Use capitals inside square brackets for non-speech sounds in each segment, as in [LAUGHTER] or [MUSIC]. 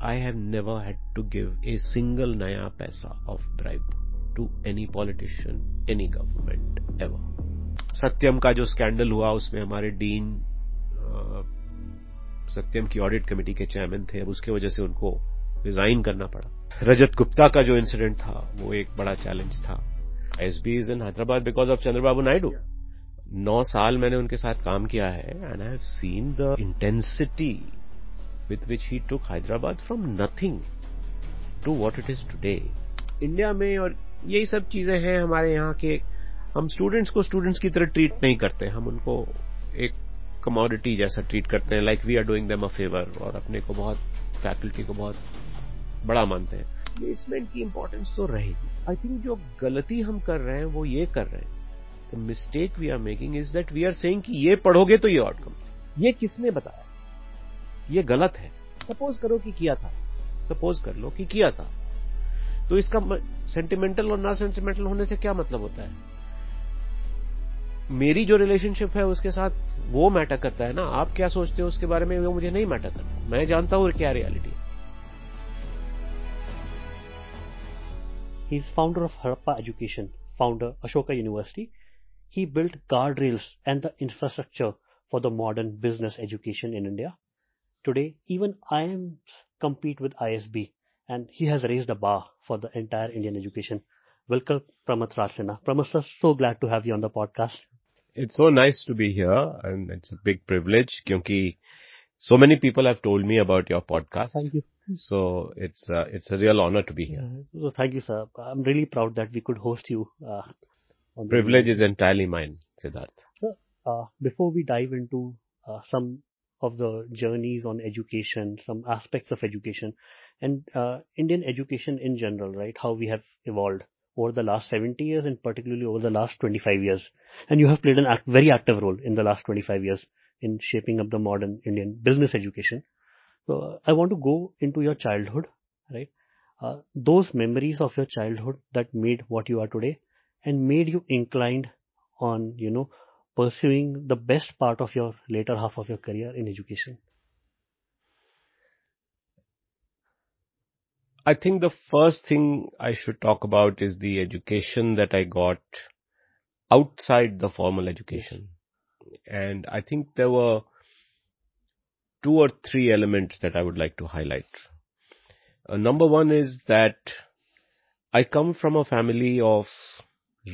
I have never had to give a single naya paisa of bribe to any politician, any government ever. सत्यम का जो scandal हुआ उसमें हमारे dean सत्यम की audit committee के chairman थे अब उसके वजह से उनको रिजाइन करना पड़ा रजत गुप्ता का जो इंसिडेंट था वो एक बड़ा चैलेंज था ISB is in Hyderabad because of Chandrababu Naidu नौ साल मैंने उनके साथ काम किया है and I have seen the intensity with which he took Hyderabad from nothing to what it is today. India में और यही सब चीज़ें हैं हमारे यहाँ के। हम स्टूडेंट्स को स्टूडेंट्स की तरह ट्रीट नहीं करते। हम उनको एक कमोडिटी जैसा ट्रीट करते हैं like we are doing them a favour और अपने को बहुत फैकल्टी को बहुत बड़ा मानते हैं। प्लेसमेंट की इंपॉर्टेंस तो रहेगी। आई थिंक जो गलती हम कर रहे हैं, वो ये कर रहे हैं। The mistake we are making is that we are saying कि ये पढ़ोगे तो ये आउटकम ये किसने बताया? ये गलत है सपोज़ करो कि किया था सपोज़ कर लो कि किया था तो इसका सेंटिमेंटल और ना सेंटिमेंटल होने से क्या मतलब होता है मेरी जो रिलेशनशिप है उसके साथ वो मैटर करता है ना आप क्या सोचते हो उसके बारे में वो मुझे नहीं मैटर करता मैं जानता हूँ क्या रियलिटी है He is founder of Harappa Education, founder Ashoka University. He built guardrails and the infrastructure for the modern business education in India. Today, even IIMs compete with ISB and he has raised a bar for the entire Indian education. Welcome, Pramath Raj Sinha. Pramath sir, so glad to have you on the podcast. It's so nice to be here and it's a big privilege because so many people have told me about your podcast. Thank you. So it's uh, it's a real honor to be here. Uh, so thank you, sir. I'm really proud that we could host you. Uh, Privilege is entirely mine, Siddharth. Sir, uh, before we dive into uh, some of the journeys on education, some aspects of education and uh, Indian education in general, right? How we have evolved over the last 70 years and particularly over the last 25 years. And you have played an act, very active role in the last 25 years in shaping up the modern Indian business education. So I want to go into your childhood, right? Uh, those memories of your childhood that made what you are today and made you inclined on, you know, pursuing the best part of your later half of your career in education? I think the first thing I should talk about is the education that I got outside the formal education. And I think there were two or three elements that I would like to highlight. Uh, number one is that I come from a family of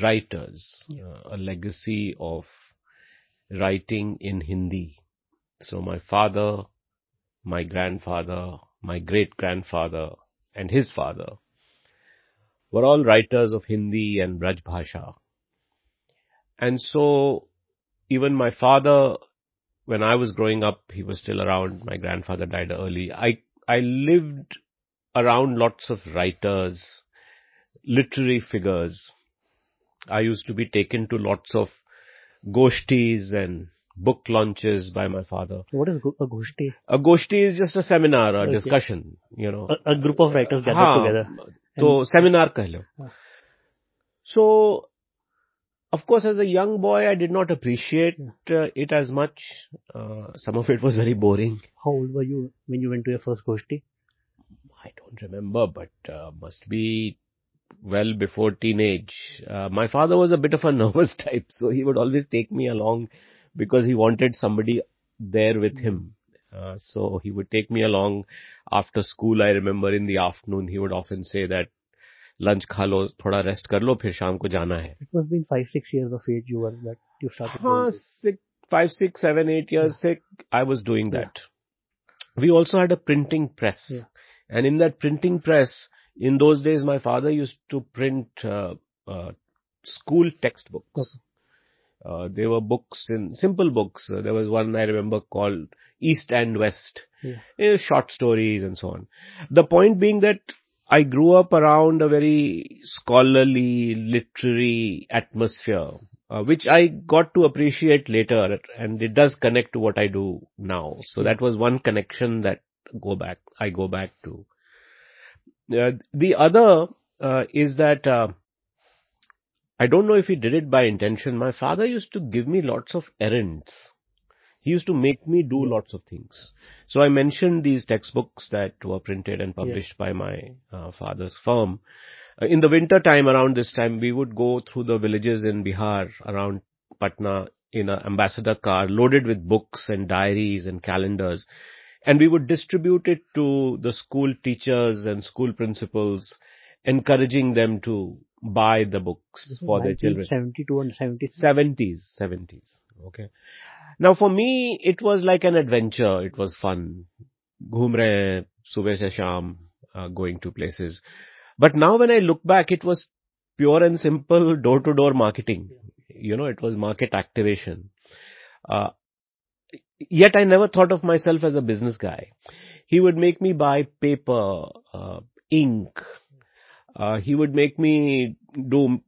writers, uh, a legacy of writing in Hindi. So my father, my grandfather, my great grandfather, and his father were all writers of Hindi and Braj Bhasha. And so even my father, when I was growing up, he was still around. My grandfather died early. I, I lived around lots of writers, literary figures. I used to be taken to lots of goshtis and book launches by my father. What is a goshti? A goshti is just a seminar, a okay. discussion, you know. A, a, group of writers gathered Haan, together. So seminar kah lo. So, of course, as a young boy, I did not appreciate uh, it as much. Uh, some of it was very boring. How old were you when you went to your first goshti? I don't remember, but uh, must be well before teenage. Uh, my father was a bit of a nervous [LAUGHS] type, so he would always take me along because he wanted somebody there with him. Uh, so he would take me along after school. I remember in the afternoon, he would often say that lunch खा लो थोड़ा rest कर लो फिर शाम को जाना है It must been five six years of age you were that you started. हाँ six five six seven eight years yeah. I was doing that. Yeah. We also had a printing press, yeah. and in that printing press, in those days, my father used to print uh, uh, school textbooks. Okay. Uh, there were books in simple books. Uh, there was one I remember called East and West, yeah. short stories and so on. The point being that I grew up around a very scholarly, literary atmosphere, uh, which I got to appreciate later, and it does connect to what I do now. So that was one connection that go back. I go back to. Uh, the other uh, is that uh, I don't know if he did it by intention. My father used to give me lots of errands. He used to make me do lots of things. So I mentioned these textbooks that were printed and published by my uh, father's firm. Uh, in the winter time around this time, we would go through the villages in Bihar around Patna in an ambassador car loaded with books and diaries and calendars. And we would distribute it to the school teachers and school principals, encouraging them to buy the books for their children. 72 and 70. 70s, 70s. Okay. Now for me, it was like an adventure. It was fun. Ghum rahe, subah se sham, uh, going to places. But now when I look back, it was pure and simple door to door marketing. You know, it was market activation. Uh, yet I never thought of myself as a business guy. He would make me buy paper, uh, ink. Uh, he would make me do,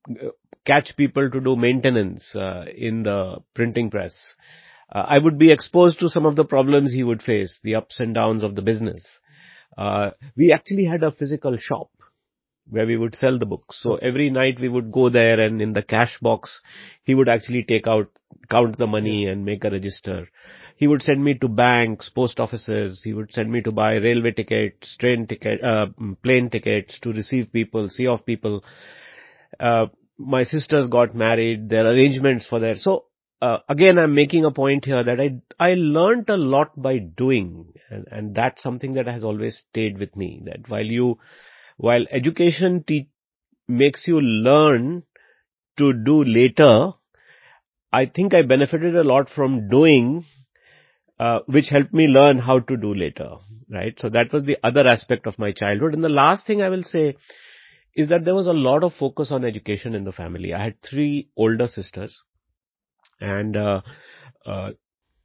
catch people to do maintenance, uh, in the printing press. Uh, I would be exposed to some of the problems he would face, the ups and downs of the business. Uh, we actually had a physical shop where we would sell the books. So every night we would go there and in the cash box, he would actually take out, count the money and make a register. He would send me to banks, post offices. He would send me to buy railway tickets, train ticket, uh, plane tickets to receive people, see off people. Uh, my sisters got married. There are arrangements for that. So uh, again, I'm making a point here that I I learned a lot by doing, and, and that's something that has always stayed with me. That while you, while education te- makes you learn to do later, I think I benefited a lot from doing, uh, which helped me learn how to do later. Right. So that was the other aspect of my childhood. And the last thing I will say is that there was a lot of focus on education in the family. I had three older sisters and uh, uh,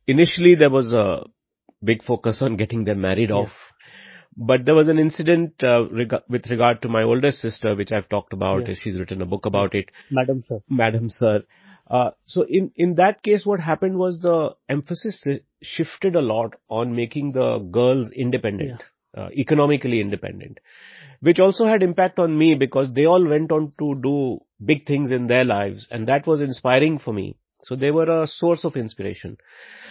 initially there was a big focus on getting them married Yeah. off. But there was an incident uh, reg- with regard to my oldest sister, which I've talked about. Yeah. She's written a book about it, Madam, sir. Madam Sir. Uh, so in, in that case, what happened was the emphasis shifted a lot on making the girls independent, uh, economically independent, which also had impact on me because they all went on to do big things in their lives and that was inspiring for me. So they were a source of inspiration.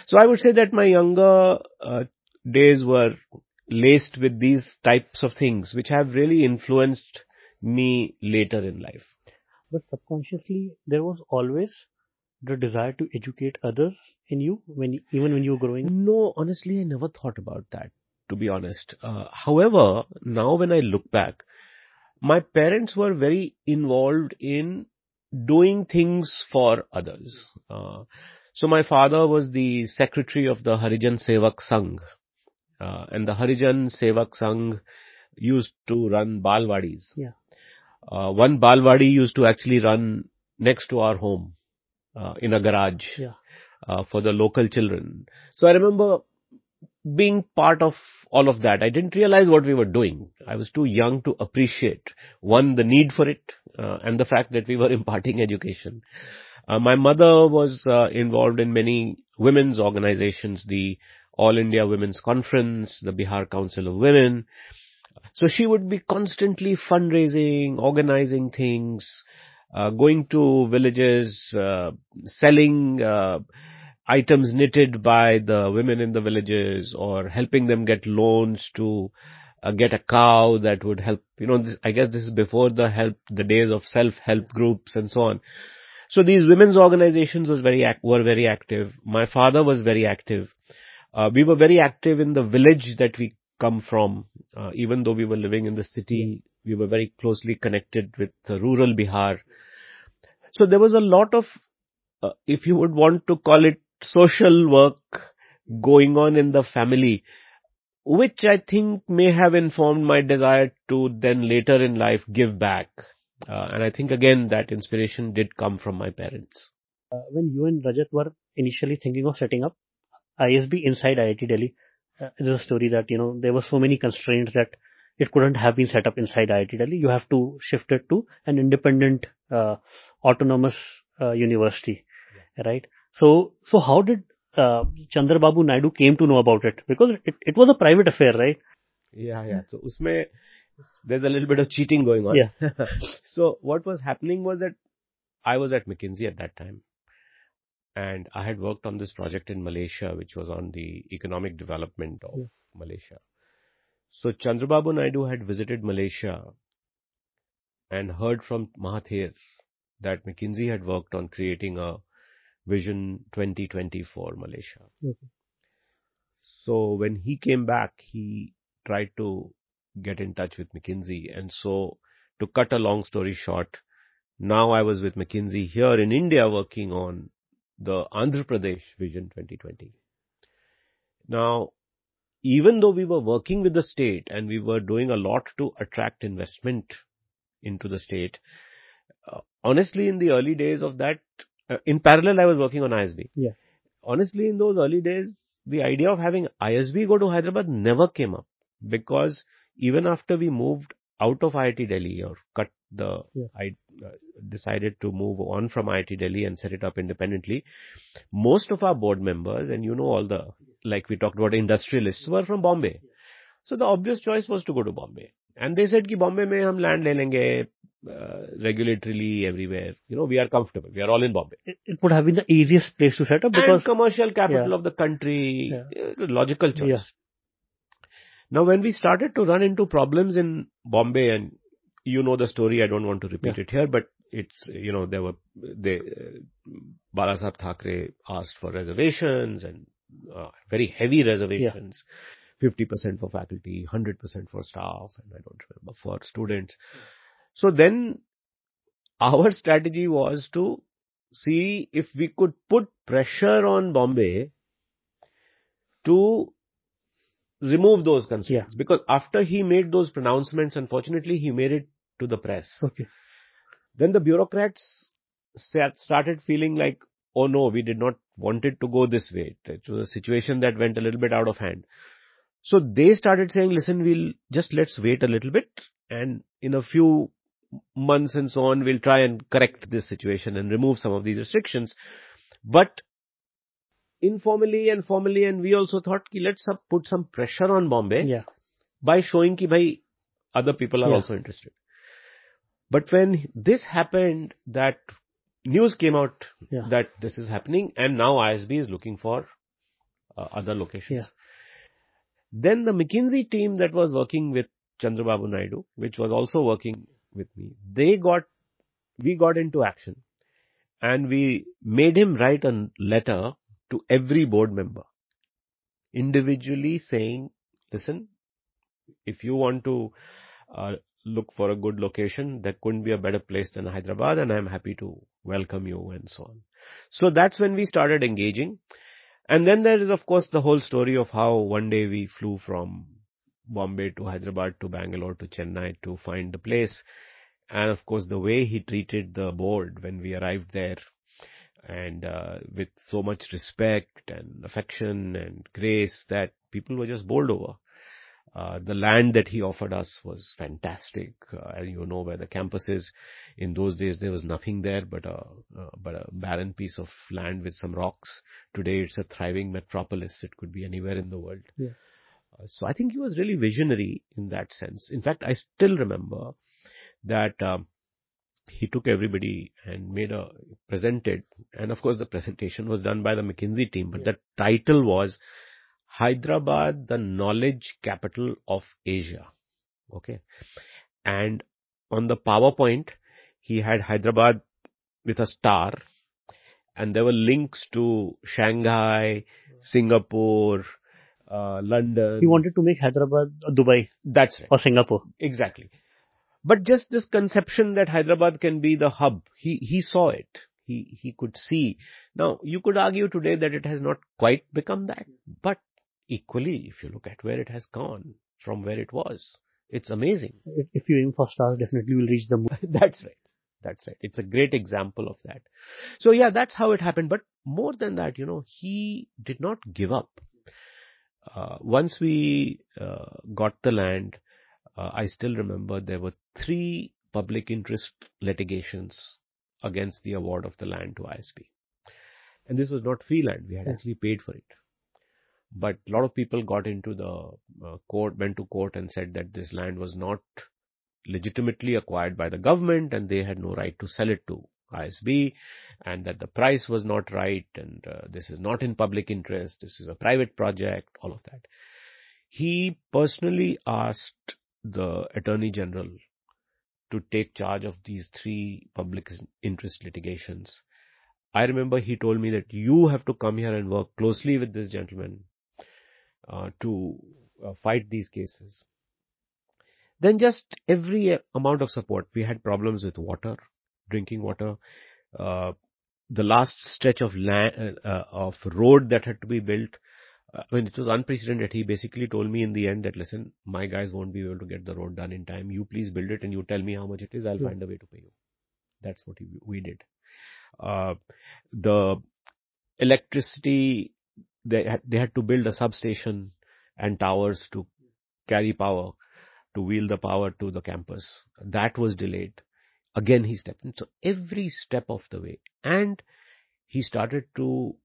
So I would say that my younger uh, days were laced with these types of things which have really influenced me later in life. But subconsciously, there was always the desire to educate others in you when even when you were growing. No, honestly, I never thought about that, to be honest. Uh, however, now when I look back, my parents were very involved in doing things for others. Uh, so my father was the secretary of the Harijan Sevak Sangh. Uh, and the Harijan Sevak Sangh used to run Balwadis. Yeah. Uh, one Balwadi used to actually run next to our home, uh, in a garage Yeah. uh, for the local children. So I remember being part of all of that. I didn't realize what we were doing. I was too young to appreciate one, the need for it, uh, and the fact that we were [LAUGHS] imparting education. Uh, my mother was uh, involved in many women's organizations, the All India Women's Conference, the Bihar Council of Women. So she would be constantly fundraising, organizing things, uh, going to villages, uh, selling uh, items knitted by the women in the villages or helping them get loans to uh, get a cow that would help, you know, this, I guess this is before the help, the days of self-help groups and so on. So these women's organizations was very, ac- were very active. My father was very active. Uh, we were very active in the village that we come from. Uh, even though we were living in the city, we were very closely connected with rural Bihar. So there was a lot of, uh, if you would want to call it social work going on in the family, which I think may have informed my desire to then later in life give back. Uh, and I think again that inspiration did come from my parents. Uh, when you and Rajat were initially thinking of setting up ISB inside IIT Delhi, there's a story that you know there were so many constraints that it couldn't have been set up inside IIT Delhi. You have to shift it to an independent, uh, autonomous uh, university, right? So, so how did uh, Chandrababu Naidu came to know about it? Because it, it was a private affair, right? Yeah, yeah. So usme there's a little bit of cheating going on. Yeah. [LAUGHS] so what was happening was that I was at McKinsey at that time. And I had worked on this project in Malaysia, which was on the economic development of Yeah. Malaysia. So Chandrababu Naidu had visited Malaysia and heard from Mahathir that McKinsey had worked on creating a Vision 2020 for Malaysia. Okay. So when he came back, he tried to get in touch with McKinsey. And so to cut a long story short, now I was with McKinsey here in India working on the Andhra Pradesh Vision 2020. Now, even though we were working with the state and we were doing a lot to attract investment into the state, uh, honestly, in the early days of that, uh, in parallel, I was working on ISB. Yeah. Honestly, in those early days, the idea of having ISB go to Hyderabad never came up because even after we moved out of IIT Delhi or cut the, Yeah. I uh, decided to move on from IIT Delhi and set it up independently, most of our board members, and you know all the, like we talked about industrialists, were from Bombay. So the obvious choice was to go to Bombay. And they said, ki Bombay mein hum land le lenge, uh, regulatorily everywhere. You know, we are comfortable. We are all in Bombay. It, would have been the easiest place to set up because and commercial capital yeah. of the country, yeah. uh, logical choice. Yeah. Now, when we started to run into problems in Bombay, and you know the story, I don't want to repeat it here, but it's, you know, there were, they, uh, Balasaheb Thackeray asked for reservations and uh, very heavy reservations. 50% for faculty, 100% for staff, and I don't remember for students. So then our strategy was to see if we could put pressure on Bombay to remove those constraints. Because after he made those pronouncements, unfortunately, he made it to the press. okay, Then the bureaucrats sat, started feeling like, oh no, we did not want it to go this way. It was a situation that went a little bit out of hand. So they started saying, listen, we'll just let's wait a little bit and in a few months and so on, we'll try and correct this situation and remove some of these restrictions. But informally and formally, and we also thought, ki let's up- put some pressure on Bombay yeah, by showing ki bhai other people are Yeah. also interested. But when this happened, that news came out Yeah. that this is happening and now ISB is looking for uh, other locations. Yeah. Then the McKinsey team that was working with Chandrababu Naidu, which was also working with me, they got, we got into action and we made him write a letter to every board member individually saying, listen, if you want to uh, look for a good location, there couldn't be a better place than Hyderabad and I'm happy to welcome you and so on. So that's when we started engaging. And then there is of course the whole story of how one day we flew from Bombay to Hyderabad to Bangalore to Chennai to find the place. And of course the way he treated the board when we arrived there and uh, with so much respect and affection and grace that people were just bowled over. Uh, the land that he offered us was fantastic. Uh, and you know where the campus is. In those days, there was nothing there but a, uh, but a barren piece of land with some rocks. Today, it's a thriving metropolis. It could be anywhere in the world. Yeah. Uh, so I think he was really visionary in that sense. In fact, I still remember that um, he took everybody and made a presented, and of course, the presentation was done by the McKinsey team, but Yeah. the title was Hyderabad, the knowledge capital of Asia. Okay. And on the PowerPoint, he had Hyderabad with a star and there were links to Shanghai, Singapore, uh, London. he wanted to make Hyderabad Dubai That's right. or Singapore. Exactly. But just this conception that Hyderabad can be the hub, he, he saw it. He, he could see. Now, you could argue today that it has not quite become that, but equally, if you look at where it has gone from where it was, it's amazing. If, you aim for stars, definitely you'll reach the moon. [LAUGHS] That's right. That's right. It's a great example of that. So yeah, that's how it happened. But more than that, you know, he did not give up. Uh, once we uh, got the land, uh, I still remember there were three public interest litigations against the award of the land to ISB. And this was not free land. We had Yeah. actually paid for it. But a lot of people got into the uh, court, went to court and said that this land was not legitimately acquired by the government and they had no right to sell it to ISB and that the price was not right and uh, this is not in public interest, this is a private project, all of that. He personally asked the Attorney General to take charge of these three public interest litigations. I remember he told me that you have to come here and work closely with this gentleman to uh, fight these cases. Then just every amount of support. We had problems with water, drinking water. Uh, the last stretch of land, uh, uh, of road that had to be built. Uh, I mean, it was unprecedented. He basically told me in the end that, listen, my guys won't be able to get the road done in time. You please build it and you tell me how much it is. I'll yeah. find a way to pay you. That's what he, we did. Uh, the electricity, they had, they had to build a substation and towers to carry power, to wheel the power to the campus. That was delayed. Again, he stepped in. So every step of the way. And he started to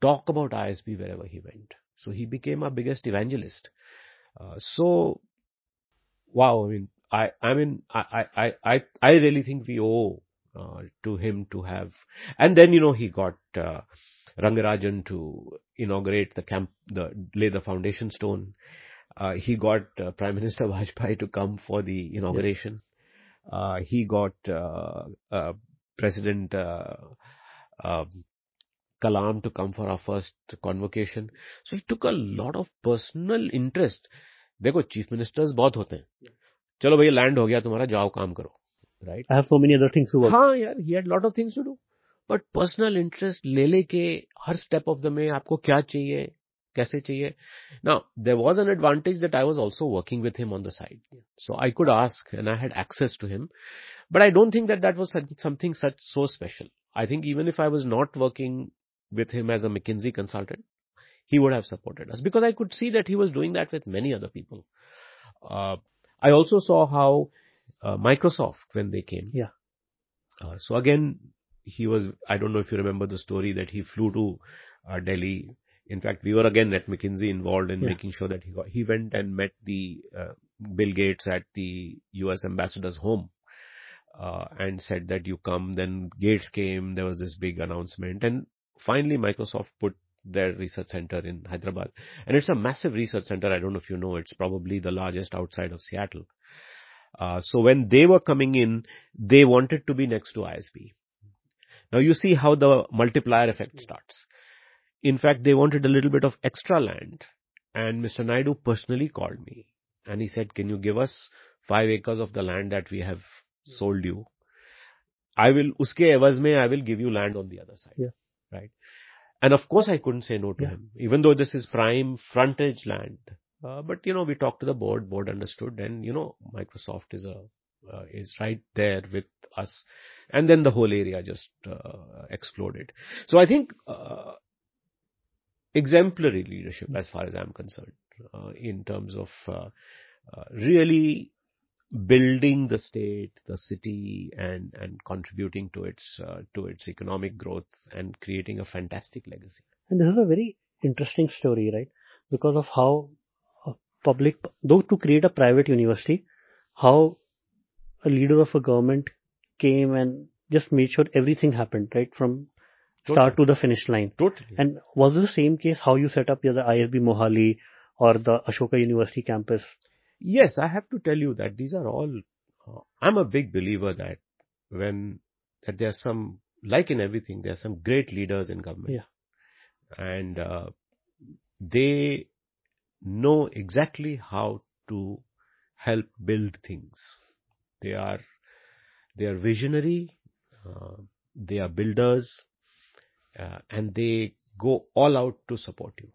talk about ISB wherever he went. So he became our biggest evangelist. Uh, so, wow, I mean, I, I mean, I, I, I, I really think we owe uh, to him to have, and then, you know, he got, uh, Rangarajan to inaugurate the camp, the, lay the foundation stone. Uh, he got uh, Prime Minister [LAUGHS] Vajpayee to come for the inauguration. Yeah. Uh, he got uh, uh, President uh, um, Kalam to come for our first convocation. So he took a lot of personal interest. देखो chief ministers बहुत होते हैं चलो भैया land हो गया तुम्हारा जाओ काम करो right I have so many other things to work हाँ यार he had lot of things to do but personal interest ले लेके हर स्टेप ऑफ द में आपको क्या चाहिए कैसे चाहिए now there was an advantage that I was also working with him on the side so I could ask and I had access to him but I don't think that that was something such so special I think even if I was not working with him as a McKinsey consultant he would have supported us because I could see that he was doing that with many other people uh, I also saw how uh, Microsoft when they came yeah uh, so again he was, I don't know if you remember the story that he flew to uh, Delhi. In fact, we were again at McKinsey involved in yeah. making sure that he got, he went and met the uh, Bill Gates at the US ambassador's home. Uh, and said that you come, then Gates came, there was this big announcement and finally Microsoft put their research center in Hyderabad. And it's a massive research center. I don't know if you know, it's probably the largest outside of Seattle. Uh, so when they were coming in, they wanted to be next to ISB. Now you see how the multiplier effect starts. In fact, they wanted a little bit of extra land and Mr. Naidu personally called me and he said, can you give us five acres of the land that we have sold you? I will, uske evaz mein, I will give you land on the other side. Yeah. Right. And of course I couldn't say no to yeah. him, even though this is prime frontage land. Uh, but you know, we talked to the board, board understood and you know, Microsoft is a uh, is right there with us. And then the whole area just uh, exploded. So I think uh, exemplary leadership as far as I'm concerned uh, in terms of uh, uh, really building the state, the city and, and contributing to its, to its economic growth and creating a fantastic legacy. And this is a very interesting story, right? Because of how public, though to create a private university, how a leader of a government came and just made sure everything happened, right? From start to the finish line. Totally. And was it the same case how you set up the ISB Mohali or the Ashoka University campus? Yes, I have to tell you that these are all, uh, I'm a big believer that when, that there are some, like in everything, there are some great leaders in government. Yeah. And, uh, they know exactly how to help build things. They are, they are visionary, uh, they are builders uh, and they go all out to support you.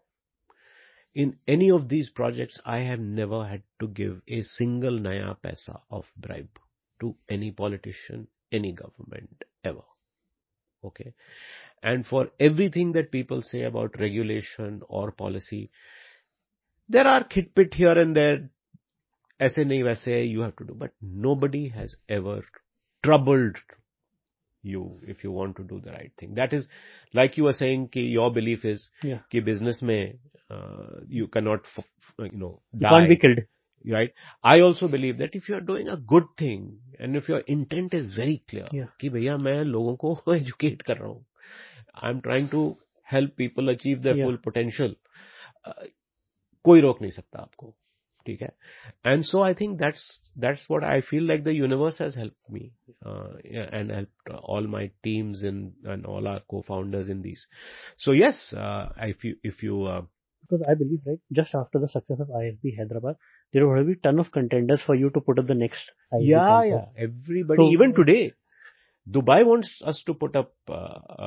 In any of these projects, I have never had to give a single naya paisa of bribe to any politician, any government ever. Okay. And for everything that people say about regulation or policy, there are khitpit here and there, aise nahi you have to do, but nobody has ever troubled you if you want to do the right thing that is like you were saying ki your belief is yeah. ki business mein uh, you cannot you know die. you can't be killed right i also believe that if you are doing a good thing and if your intent is very clear Yeah. कि भैया मैं लोगों को [LAUGHS] educate कर रहा हूँ i'm trying to help people achieve their Yeah. full potential uh, कोई रोक नहीं सकता आपको ठीक है and so i think that's that's what i feel like the universe has helped me uh, yeah, and helped all my teams and and all our co-founders in these so yes uh, if you if you uh, Because I believe, right, just after the success of ISB Hyderabad, there will be ton of contenders for you to put up the next ISB yeah campus. yeah everybody So- even today dubai wants us to put up uh,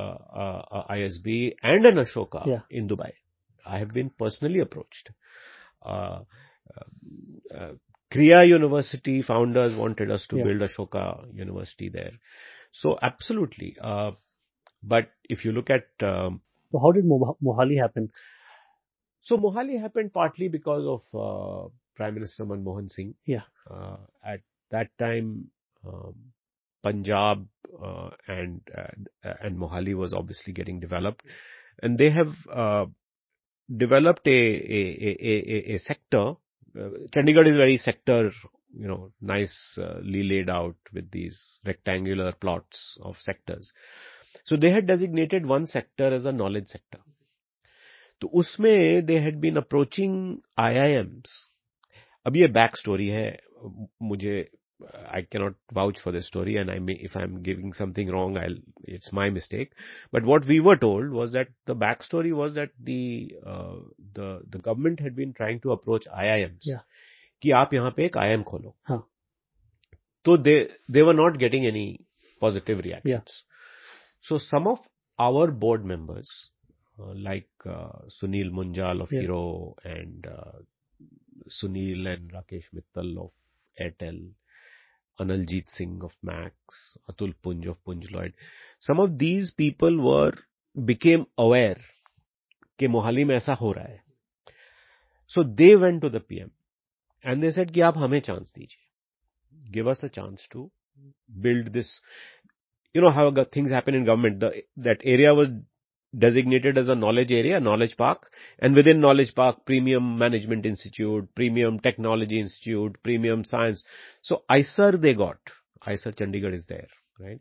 uh, uh, uh, isb and an ashoka Yeah. in dubai i have been personally approached uh, uh, uh, kriya university founders wanted us to Yeah. build ashoka university there so absolutely uh, but if you look at um, So how did Moha- Mohali happen? so mohali happened partly because of uh, prime minister manmohan singh Yeah. uh, at that time um, punjab uh, and uh, and mohali was obviously getting developed and they have uh, developed a a a a, a- sector chandigarh is very sector you know nicely laid out with these rectangular plots of sectors so they had designated one sector as a knowledge sector तो उसमें they had been approaching IIMs अब ये back story है मुझे I cannot vouch for the story and I may if I am giving something wrong I it's my mistake but what we were told was that the back story was that the the the government had been trying to approach IIMs Yeah. कि आप यहाँ पे एक IIM खोलो हाँ. तो दे दे were not getting any positive reactions So some of our board members, uh, like uh, Sunil Munjal of Yeah. Hero and uh, Sunil and Rakesh Mittal of Airtel, Analjeet Singh of Max, Atul Punj of Punj Lloyd, some of these people were became aware कि मोहाली में ऐसा हो रहा है so they went to the PM and they said कि आप हमें chance दीजिए give us a chance to build this you know how go- things happen in government the, that area was designated as a knowledge area, knowledge park, and within knowledge park, premium management institute, premium technology institute, premium science. So IISER they got. IISER Chandigarh is there, right?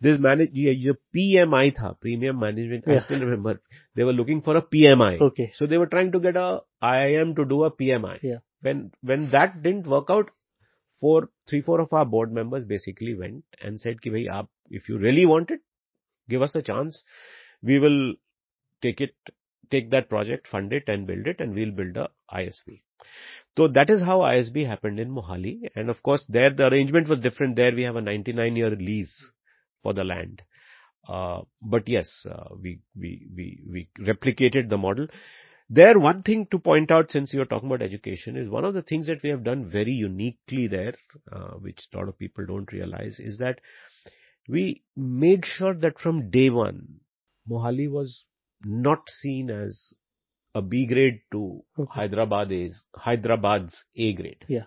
This manage, your PMI tha, premium management, yeah. I still remember. They were looking for a PMI. Okay. So they were trying to get a IIM to do a PMI. Yeah. When, when that didn't work out, four, three, four of our board members basically went and said, ki bhai, aap, if you really want it, give us a chance we will take it take that project fund it and build it and we'll build a ISB so that is how ISB happened in Mohali. And of course there the arrangement was different. There we have a 99 year lease for the land. Uh, but yes uh, we we we we replicated the model. There, one thing to point out since you're talking about education is one of the things that we have done very uniquely there, uh, which a lot of people don't realize, is that we made sure that from day one, Mohali was not seen as a B grade to Okay. Hyderabad is Hyderabad's A grade. Yeah.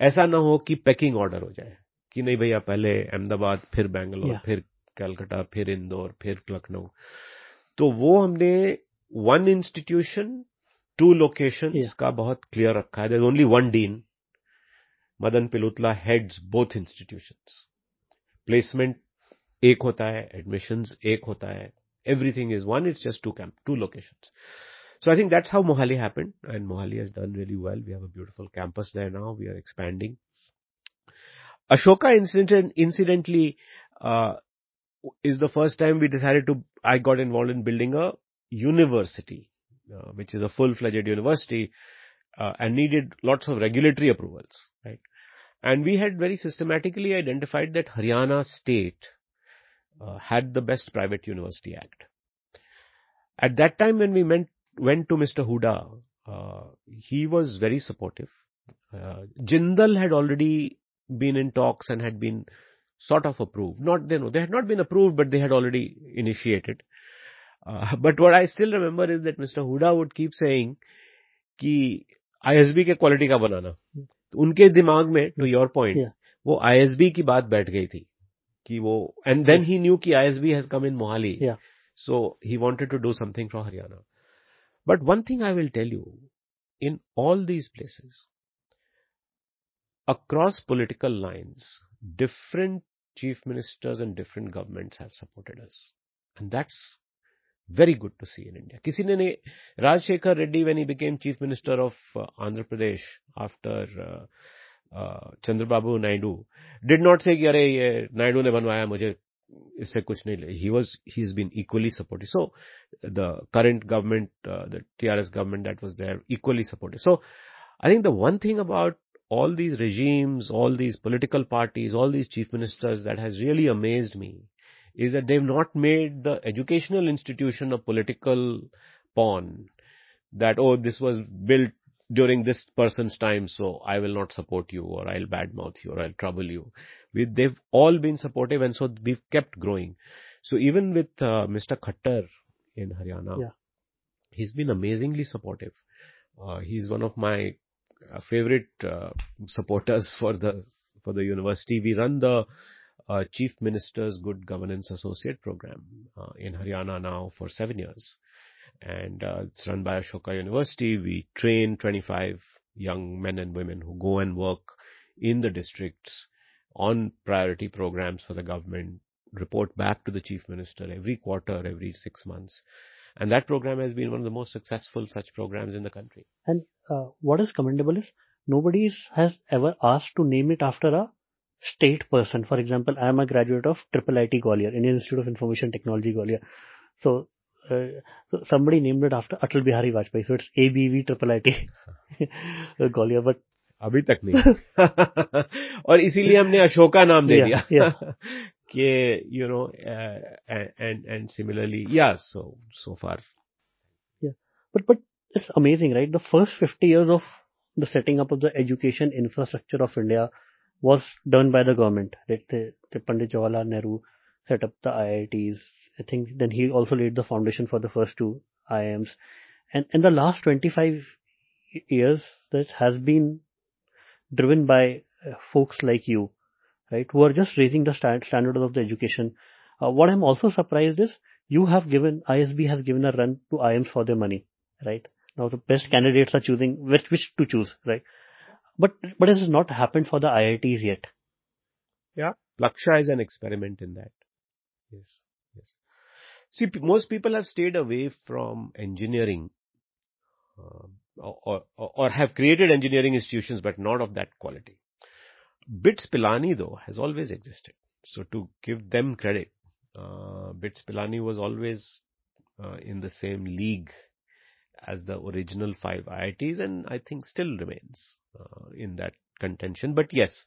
ऐसा ना हो कि packing order हो जाए कि नहीं भैया पहले अहमदाबाद फिर बैंगलोर Yeah. फिर कलकत्ता फिर इंदौर फिर लखनऊ तो वो हमने वन इंस्टीट्यूशन टू लोकेशन. का बहुत क्लियर रखा है only one dean Madan Pillutla heads both institutions placement एक होता है एडमिशंस एक होता है everything is one it's just two camp two locations. So i think that's how mohali happened and mohali has done really well. We have a beautiful campus there now. We are expanding. Ashoka incident incidentally uh, is the first time we decided to i got involved in building a university uh, which is a full fledged university uh, and needed lots of regulatory approvals right? And we had very systematically identified that haryana state uh, had the Best Private University Act. At that time, when we went, went to Mr. Hooda, uh, he was very supportive. Uh, Jindal had already been in talks and had been sort of approved. Not they no, they had not been approved, but they had already initiated. Uh, but what I still remember is that Mr. Hooda would keep saying, "Ki ISB ke quality ka banana." Hmm. Unke dimag mein, to your point, yeah. ISB ki baat बैठ gayi thi. कि वो and then he knew कि ISB has come in Mohali Yeah. so he wanted to do something for haryana but one thing i will tell you in all these places across political lines, different chief ministers and different governments have supported us. And that's very good to see in India. किसी ने नहीं Rajshekhar Reddy when he became chief minister of uh, Andhra Pradesh after uh, uh, Chandrababu Naidu did not say कि अरे ये नायडू ने बनवाया मुझे इससे कुछ नहीं he was he's been equally supportive so the current government uh, the TRS government that was there equally supportive so I think the one thing about all these regimes all these political parties all these chief ministers that has really amazed me is that they've not made the educational institution a political pawn that oh this was built during this person's time so I will not support you or I'll badmouth you or I'll trouble you we, they've all been supportive and so we've kept growing. So even with uh, Mr. Khattar in Haryana, Yeah. he's been amazingly supportive. Uh, he's one of my uh, favorite uh, supporters [LAUGHS] for the for the university. We run the uh, Chief Minister's Good Governance Associate Program uh, in Haryana now for seven years, and uh, it's run by Ashoka University. We train 25 young men and women who go and work in the districts on priority programs for the government, report back to the chief minister every quarter, every six months. And that program has been one of the most successful such programs in the country. And uh, what is commendable is nobody has ever asked to name it after a state person. For example, I am a graduate of Triple IT Gwalior, Indian Institute of Information Technology Gwalior. So, uh, so somebody named it after Atal Bihari Vajpayee. So it's ABV triple IT [LAUGHS] Gwalior, but अभी तक नहीं। [LAUGHS] और इसीलिए हमने Ashoka so far. but but it's amazing right? The first 50 years of the setting up of the education infrastructure of india was done by the government That the, the pandit jawaharlal nehru set up the iits I think then he also laid the foundation for the first two IIMs. And in the last 25 years, that has been driven by uh, folks like you, right, who are just raising the stand, standard of the education. Uh, what I'm also surprised is you have given, ISB has given a run to IIMs for their money, right? Now the best candidates are choosing which, which to choose, right? But, but it has not happened for the IITs yet. Yeah, Plaksha is an experiment in that. Yes, yes. See, most people have stayed away from engineering, um, or, or or have created engineering institutions, but not of that quality. BITS Pilani, though, has always existed. So to give them credit, uh, BITS Pilani was always uh, in the same league as the original five IITs, and I think still remains uh, in that contention. But yes,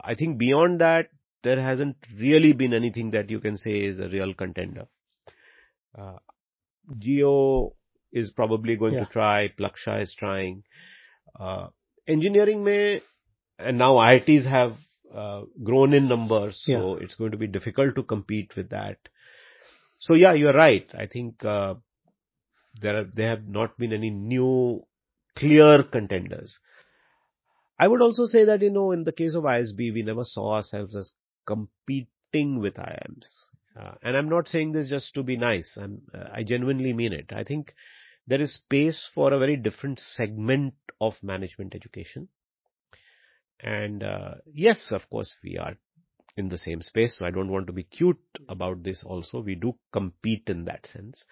I think beyond that, there hasn't really been anything that you can say is a real contender. Uh, Jio is probably going Yeah. to try, Plaksha is trying. Uh, engineering may, and now IITs have uh, grown in numbers, so it's going to be difficult to compete with that. So yeah, you're right. I think uh, there are, there have not been any new clear contenders. I would also say that, you know, in the case of ISB, we never saw ourselves as competing with IIMs. Uh, and I'm not saying this just to be nice. I'm, uh, I genuinely mean it. I think there is space for a very different segment of management education. And uh, yes, of course, we are in the same space. So I don't want to be cute about this also. We do compete in that sense,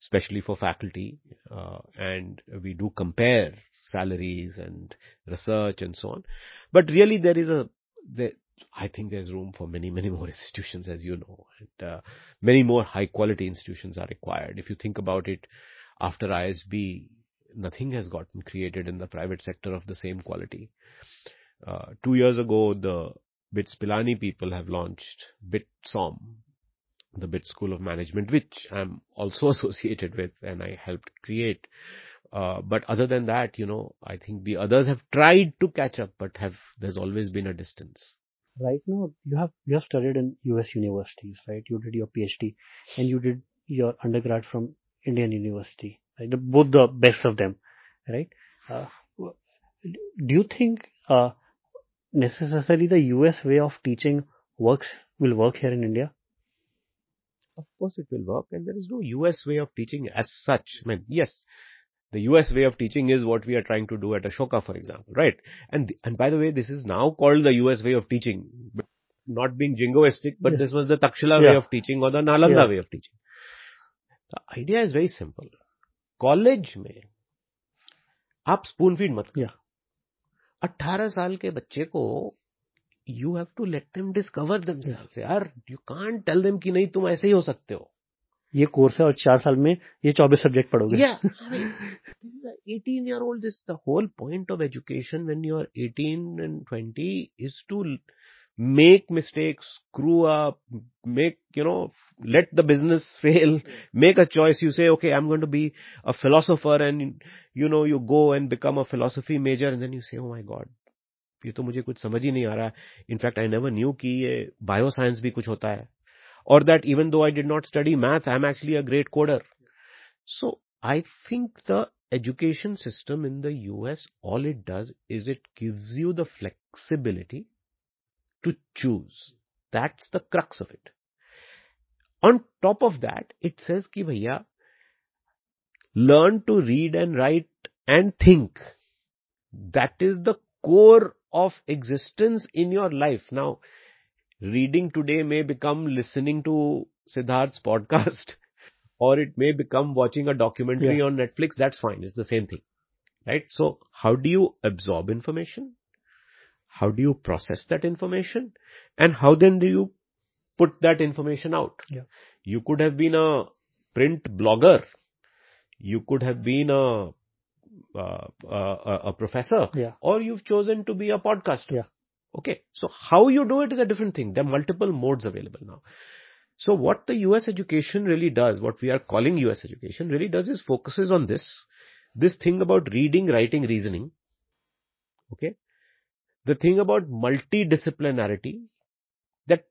especially for faculty. Uh, and we do compare salaries and research and so on. But really there is a, I think there's room for many, many more [LAUGHS] institutions, as you know, and uh, many more high quality institutions are required. If you think about it, after ISB, nothing has gotten created in the private sector of the same quality. Uh, two years ago, the BITS Pilani people have launched BITSOM, the BIT School of Management, which I'm also [LAUGHS] associated with and I helped create. Uh, but other than that, you know, I think the others have tried to catch up, but have, there's always been a distance. Right now, you have you have studied in US universities, right? You did your PhD and you did your undergrad from Indian University, right? The, both the best of them, right? Uh, do you think uh, necessarily the US way of teaching works will work here in India? Of course it will work and there is no US way of teaching as such. I mean, yes, The US way of teaching is what we are trying to do at Ashoka, for example, right? And and by the way, this is now called the US way of teaching, not being jingoistic, but Yeah. this was the Takshila way Yeah. of teaching or the Nalanda Yeah. way of teaching. The idea is very simple. College में आप spoon feed मत Yeah. 18 साल के बच्चे को you have to let them discover themselves यार you can't tell them कि नहीं तुम ऐसे ही हो सकते हो ये कोर्स है और चार साल में ये चौबीस सब्जेक्ट पढ़ोगे। Eighteen year old this the whole point of education when you are eighteen and twenty is to make mistake screw up make you know let the business fail make a choice you say okay I am going to be a philosopher and you know you go and become a philosophy major and then you say my God ये तो मुझे कुछ समझ ही नहीं आ रहा है. In fact I never knew की ये बायो साइंस भी कुछ होता है। or that even though I did not study math, I am actually a great coder. So I think the education system in the US, all it does is it gives you the flexibility to choose. That's the crux of it. On top of that, it says ki bhaiya, learn to read and write and think. That is the core of existence in your life. Now, reading today may become listening to Siddharth's podcast [LAUGHS] or it may become watching a documentary Yeah. on Netflix. That's fine. It's the same thing. Right? So how do you absorb information? How do you process that information? And how then do you put that information out? Yeah. You could have been a print blogger. You could have been a uh, a, a professor, Yeah. or you've chosen to be a podcaster. Yeah. Okay. So how you do it is a different thing. There are multiple modes available now. So what the US education really does, what we are calling US education really does is focuses on this, this thing about reading, writing, reasoning. Okay. The thing about multidisciplinarity, that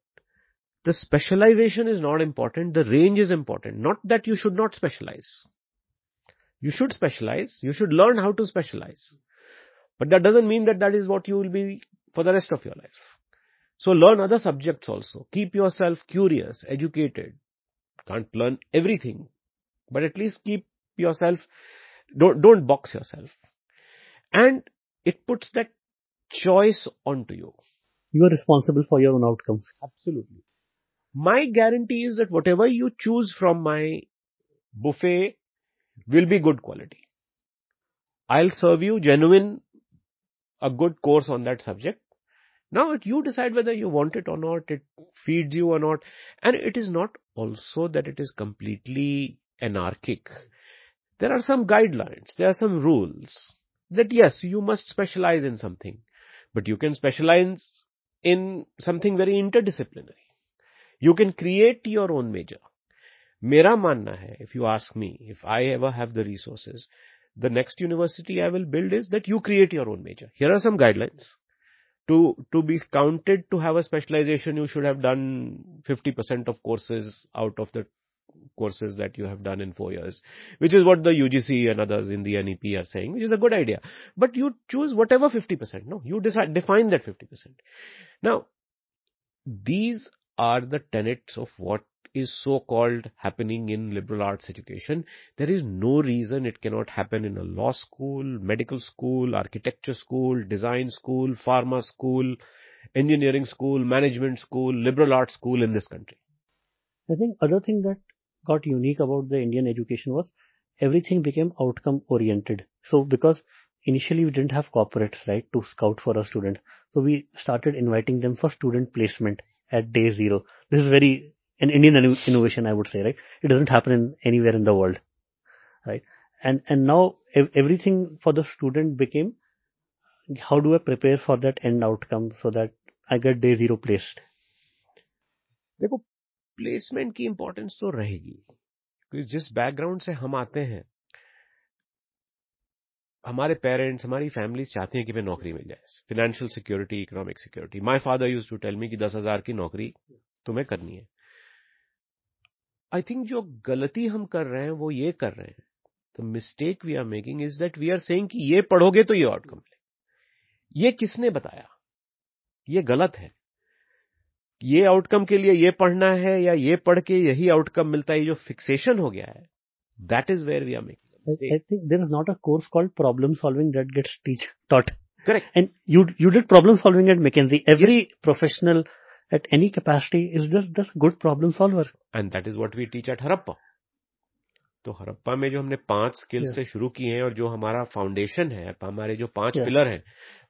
the specialization is not important, the range is important. Not that you should not specialize. You should specialize, you should learn how to specialize. But that doesn't mean that that is what you will be for the rest of your life. So learn other subjects also. Keep yourself curious, educated. Can't learn everything, but at least keep yourself, don't, don't box yourself. And it puts that choice onto you. You are responsible for your own outcomes. Absolutely. My guarantee is that whatever you choose from my buffet will be good quality. I'll serve you genuine, a good course on that subject. Now you decide whether you want it or not, it feeds you or not, and it is not also that it is completely anarchic. There are some guidelines, there are some rules that yes, you must specialize in something, but you can specialize in something very interdisciplinary. You can create your own major. Mera manna hai, if you ask me, if I ever have the resources, the next university I will build is that you create your own major. Here are some guidelines. To, to be counted to have a specialization, you should have done 50% of courses out of the courses that you have done in four years, which is what the UGC and others in the NEP are saying, which is a good idea. But you choose whatever 50%. No, you decide, define that 50%. Now, these are the tenets of what is so called happening in liberal arts education. There is no reason it cannot happen in a law school, medical school, architecture school, design school, pharma school, engineering school, management school, liberal arts school in this country. I think other thing that got unique about the Indian education was everything became outcome oriented. So because initially we didn't have corporates, right, to scout for a student. So we started inviting them for student placement at day zero. This is very an Indian inno- innovation, I would say, right? It doesn't happen in anywhere in the world, right? And and now ev- everything for the student became how do I prepare for that end outcome so that I get day zero placed. देखो placement की importance तो रहेगी क्योंकि जिस background से हम आते हैं हमारे पेरेंट्स हमारी फैमिलीज चाहती हैं कि हमें नौकरी मिल जाए financial security economic security my father used to tell me कि दस हजार की नौकरी तुम्हें करनी है आई थिंक जो गलती हम कर रहे हैं वो ये कर रहे हैं the mistake we are making is that we are saying कि ये पढ़ोगे तो ये आउटकम ये किसने बताया ये गलत है ये आउटकम के लिए ये पढ़ना है या ये पढ़ के यही आउटकम मिलता है ये जो फिक्सेशन हो गया है that is where we are making I think there is not a course called problem solving that gets teach taught. Correct. And you you did problem solving at McKinsey. Every professional at any capacity is just just good problem solver. And that is what we teach at Harappa. तो हरप्पा में जो हमने पाँच skills Yeah. से शुरू की हैं और जो हमारा फाउंडेशन है हमारे जो पाँच Yeah. पिलर हैं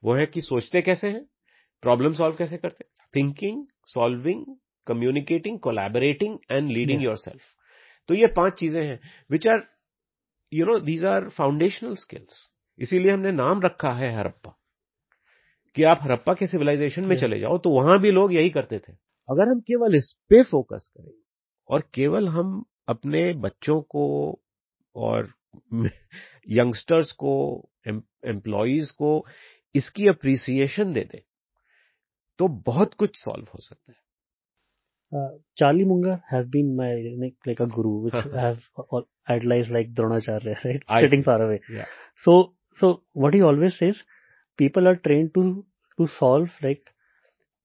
वो है कि सोचते कैसे हैं प्रॉब्लम सॉल्व कैसे करते हैं thinking solving communicating collaborating and leading Yeah. Yourself तो ये पाँच चीज़ें हैं which are you know these are foundational skills इसीलिए हमने नाम रखा है हरप्पा कि आप हरप्पा के सिविलाइजेशन में चले जाओ तो वहाँ भी लोग यही करते थे। अगर हम केवल इस पे फोकस करें और केवल हम अपने बच्चों को और [LAUGHS] यंगस्टर्स को एम, एम्प्लॉयज़ को इसकी अप्रिसिएशन दे दें तो बहुत कुछ सॉल्व हो सकता है। चार्ली मुंगा have been my like a guru have idolise like Dronacharya right so so what he always says people are trained to to solve like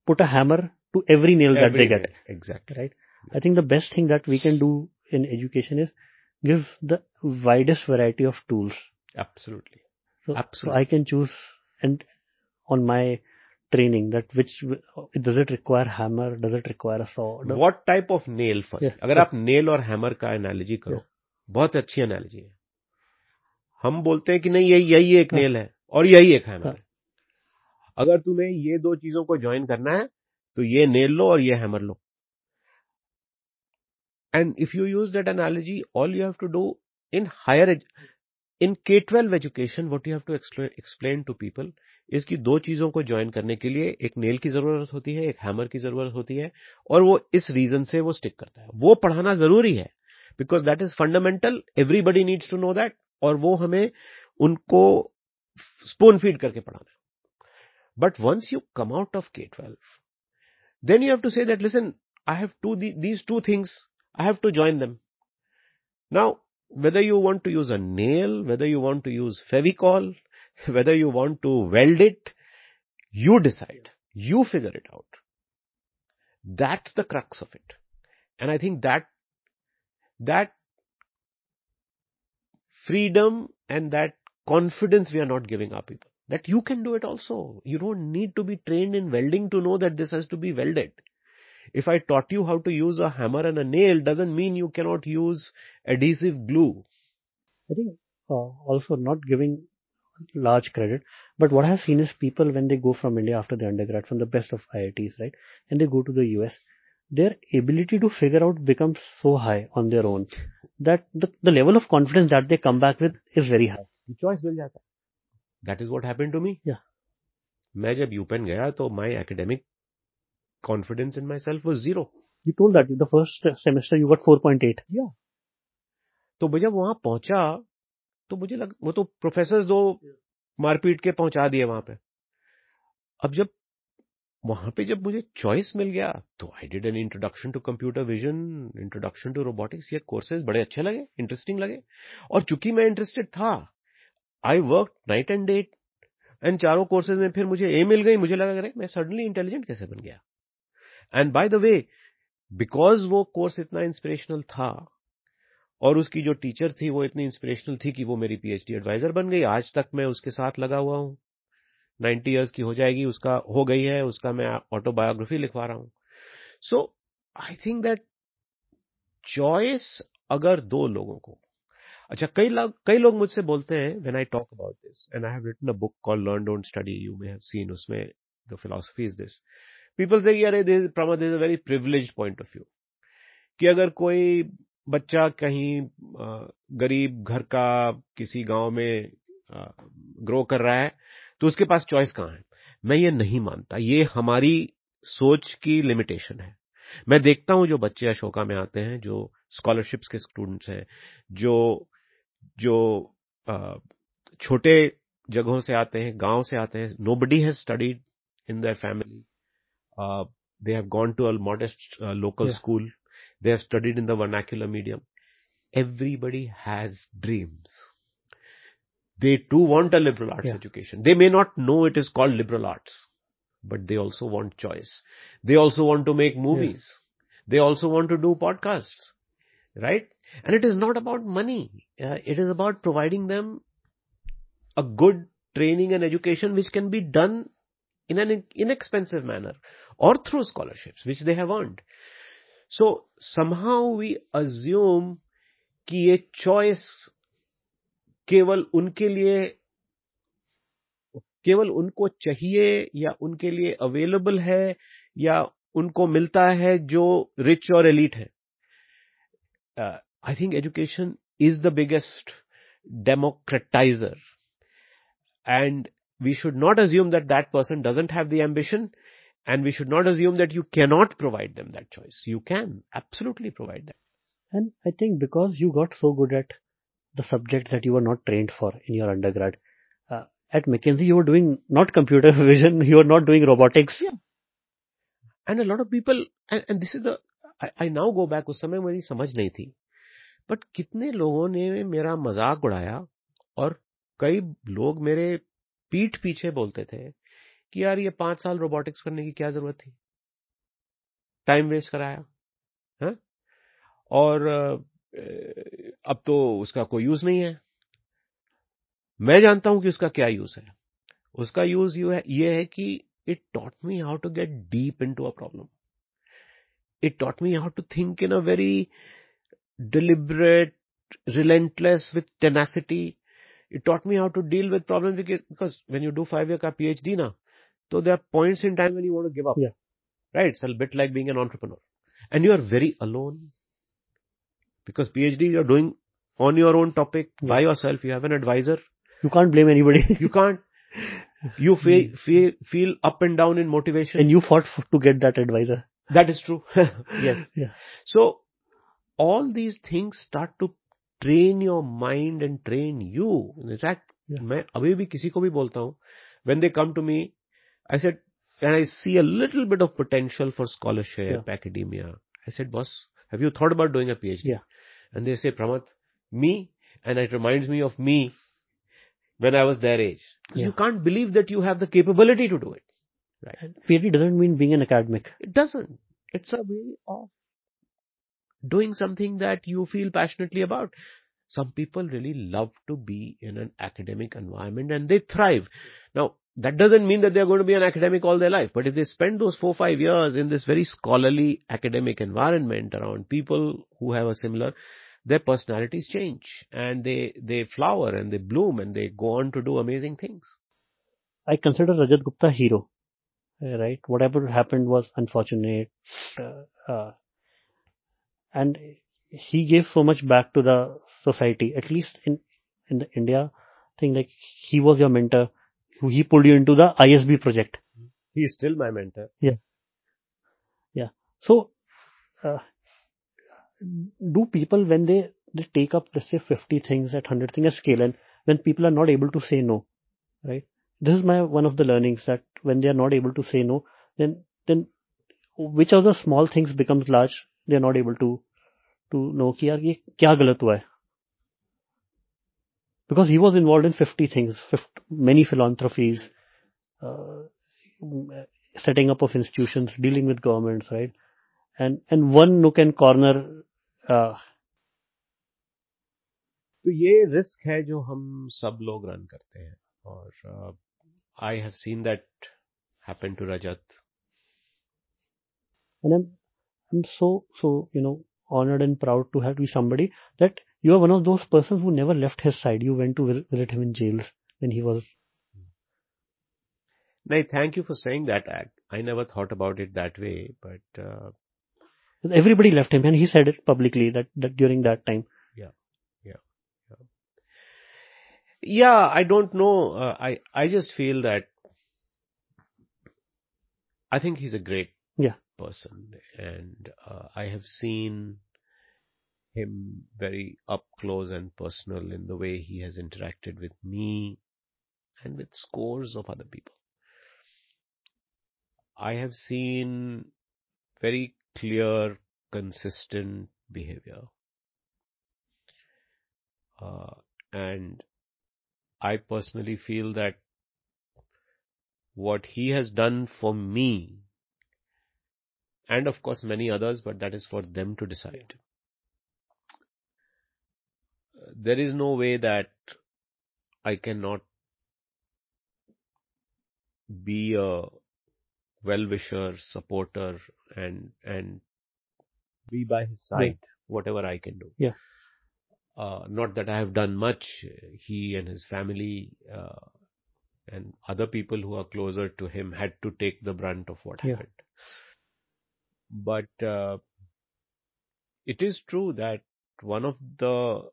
put a hammer to every nail that they get, exactly right? I think the best thing that we can do in education is give the widest variety of tools. Absolutely So, so Absolutely. I can choose and on my training that which does it require hammer, does it require a saw? Does- what type of nail first Yeah. अगर आप nail और hammer का analogy करो Yeah. बहुत अच्छी analogy है हम बोलते हैं कि नहीं यही यही एक हाँ. नेल है और यही एक हैमर हाँ. है। अगर तुम्हें ये दो चीज़ों को ज्वाइन करना है तो ये नेल लो और ये hammer low. And if you use that analogy all you have to do in higher in K twelve education what you have to explain to people इसकी दो चीज़ों को ज्वाइन करने के लिए एक नेल की ज़रूरत होती है एक हैमर की ज़रूरत होती है और वो इस रीजन से वो स्टिक करता है। वो पढ़ाना ज़रूरी है because that is fundamental everybody needs to know that और वो हमें उनको स्पून फीड करके पढ़ाना है but once you come out of के twelve then you have to say that listen i have two the, these two things i have to join them now whether you want to use a nail whether you want to use fevicol [LAUGHS] whether you want to weld it you decide you figure it out that's the crux of it and i think that that freedom and that confidence we are not giving our people that you can do it also. You don't need to be trained in welding to know that this has to be welded. If I taught you how to use a hammer and a nail doesn't mean you cannot use adhesive glue. I think uh, also not giving large credit, but what I have seen is people when they go from India after the undergrad, from the best of IITs, right, and they go to the US, their ability to figure out becomes so high on their own that the, the level of confidence that they come back with is very high. Choice मिल जाता है is what happened to me. Yeah. मैं जब UPenn गया तो my academic confidence in myself was zero. You told that the first semester you got 4.8. तो मैं जब वहाँ पहुँचा तो मुझे लग वो तो प्रोफेसर दो मारपीट के पहुँचा दिए वहाँ पे अब जब वहाँ पे जब मुझे चॉइस मिल गया तो I did an introduction to computer vision introduction to robotics ये कोर्सेज बड़े अच्छे लगे इंटरेस्टिंग लगे और चूँकि मैं इंटरेस्टेड था I work night and day and चारों कोर्सेज में फिर मुझे ए मिल गई। मुझे लगा अरे, मैं सडनली इंटेलिजेंट कैसे बन गया? And by the way because वो कोर्स इतना इंस्पिरेशनल था, और उसकी जो टीचर थी, वो इतनी इंस्पिरेशनल थी कि वो मेरी पीएचडी एडवाइजर बन गई। आज तक मैं उसके साथ लगा हुआ हूँ। 90 इयर्स की हो जाएगी, उसका हो गई है, उसका मैं ऑटोबायोग्राफी लिखवा रहा हूँ। So I think that choice अगर दो लोगों को अच्छा कई लोग कई लोग मुझसे बोलते हैं when I talk about this and I have written a book called learn don't study you may have seen उसमें the philosophy is this people say अरे this Pramod this a very privileged point of view कि अगर कोई बच्चा कहीं गरीब घर का किसी गाँव में ग्रो कर रहा है तो उसके पास चॉइस कहाँ है? मैं ये नहीं मानता। ये हमारी सोच की लिमिटेशन है। मैं देखता हूँ जो बच्चे अशोका में आते हैं, जो स्कॉलरशिप्स के स्टूडेंट्स हैं, जो जो छोटे जगहों से आते हैं गाँव से आते हैं nobody has studied in their family they have gone to a modest local school they have studied in the vernacular medium everybody has dreams they too want a liberal arts education they may not know it is called liberal arts but they also want choice they also want to make movies they also want to do podcast right And it is not about money. Uh, it is about providing them a good training and education which can be done in an inexpensive manner or through scholarships which they have earned. So somehow we assume कि ये choice केवल उनके लिए केवल उनको चाहिए या उनके लिए अवेलेबल है या उनको मिलता है जो रिच और एलीट है I think education is the biggest democratizer and we should not assume that that person doesn't have the ambition and we should not assume that you cannot provide them that choice you can absolutely provide that and i think because you got so good at the subjects that you were not trained for in your undergrad at McKinsey, you were doing not computer [LAUGHS] vision, you were not doing robotics. Yeah. And a lot of people, and, and this is the, I, I now go back, उस समय मेरी समझ नहीं थी but कितने लोगों ने मेरा मज़ाक उड़ाया और कई लोग मेरे पीठ पीछे बोलते थे कि यार ये पाँच साल रोबोटिक्स करने की क्या ज़रूरत थी? टाइम वेस्ट कराया, है? और अब तो उसका कोई यूज़ नहीं है। मैं जानता हूँ कि उसका क्या यूज़ है। उसका यूज़ ये है कि it taught me how to get deep into a problem it taught me how to think in a very deliberate relentless with tenacity it taught me how to deal with problems because, when you do five year ka phd na so there are points in time when you want to give up yeah right it's a bit like being an entrepreneur and you are very alone because phd you're doing on your own topic yeah. by yourself you have an advisor you can't blame anybody. you can't. [LAUGHS] You feel, feel, feel up and down in motivation. And you fought for, to get that advisor. That is true. [LAUGHS] yes. Yeah. So, all these things start to train your mind and train you. In fact, yeah. मैं अभी भी किसी को भी बोलता हूँ, when they come to me, I said, and I see a little bit of potential for scholarship, yeah. academia. I said, boss, have you thought about doing a PhD? Yeah. And they say, Pramath, me, and it reminds me of me when I was their age. Yeah. You can't believe that you have the capability to do it. Right. And PhD doesn't mean being an academic. It doesn't. It's a way of doing something that you feel passionately about. Some people really love to be in an academic environment and they thrive. Now, that doesn't mean that they're going to be an academic all their life, but if they spend those four, five years in this very scholarly academic environment around people who have a similar their personalities change and they, they flower and they bloom and they go on to do amazing things. I consider Rajat Gupta hero, right? Whatever happened was unfortunate. Uh, uh, and he gave so much back to the society, at least in, in the India thing, like he was your mentor. He pulled you into the ISB project. He is still my mentor. Yeah. Yeah. So, uh, do people when they, they take up let's say 50 things at 100 things a scale and when people are not able to say no right this is my one of the learnings that when they are not able to say no then then which of the small things becomes large they are not able to to know कि यार ये क्या गलत हुआ है। Because he was involve in fifty things many philanthropies setting up of institution dealing with government right and and one nook and corner तो ये risk है जो हम सब लोग रन करते हैं। और I have seen that happen to Rajat I'm so so you know honored and proud to have be somebody that you are one of those persons who never left his side. You went to visit him in jails when he was. No, thank you for saying that. I, I never thought about it that way, but uh, Everybody left him, and he said it publicly that, that during that time. Yeah, yeah, yeah. Yeah, I don't know. Uh, I I just feel that I think he's a great yeah person, and uh, I have seen him very up close and personal in the way he has interacted with me and with scores of other people. I have seen very clear, consistent behavior. Uh, and I personally feel that what he has done for me, and of course many others, but that is for them to decide. there is no way that I cannot be a well-wisher, supporter, and and be by his side, whatever I can do. Yeah. Uh, not that I have done much. He and his family uh, and other people who are closer to him had to take the brunt of what Yeah. happened. But uh, it is true that one of the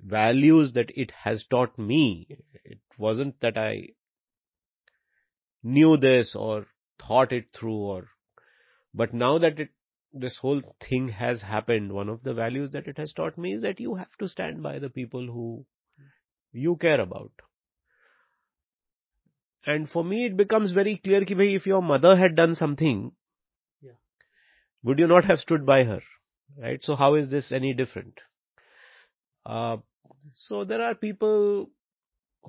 values that it has taught me, it wasn't that I knew this or thought it through or, but now that it, this whole thing has happened, one of the values that it has taught me is that you have to stand by the people who you care about. And for me, it becomes very clear ki bhai, if your mother had done something, yeah. would you not have stood by her? Right? So how is this any different? Uh, so there are people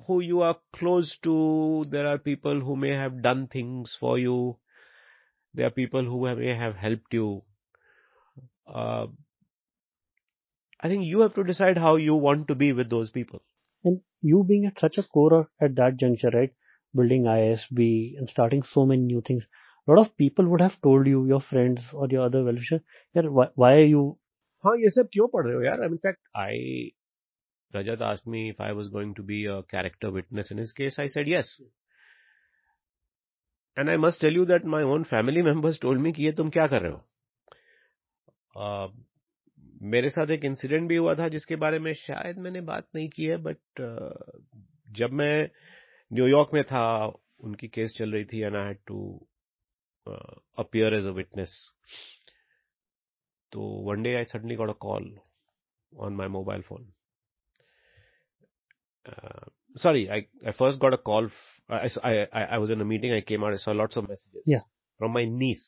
who you are close to, there are people who may have done things for you, there are people who may have helped you. Uh, I think you have to decide how you want to be with those people. And you being at such a core at that juncture, right? Building ISB and starting so many new things. A lot of people would have told you, your friends or your other well-wishers, "Yaar, why, why are you [LAUGHS] हाँ ये सब क्यों पढ़ रहे हो यार in fact I Rajat asked me if I was going to be a character witness in his case I said yes and I must tell you that my own family [LAUGHS] members told me कि ये तुम क्या कर रहे हो uh, मेरे साथ एक इंसिडेंट भी हुआ था जिसके बारे में शायद मैंने बात नहीं की है बट जब मैं न्यूयॉर्क में था उनकी केस चल रही थी and I had to appear as a witness तो one day I suddenly got a call on my mobile phone sorry I I first got a call I I was in a meeting I came out I lots of messages from my niece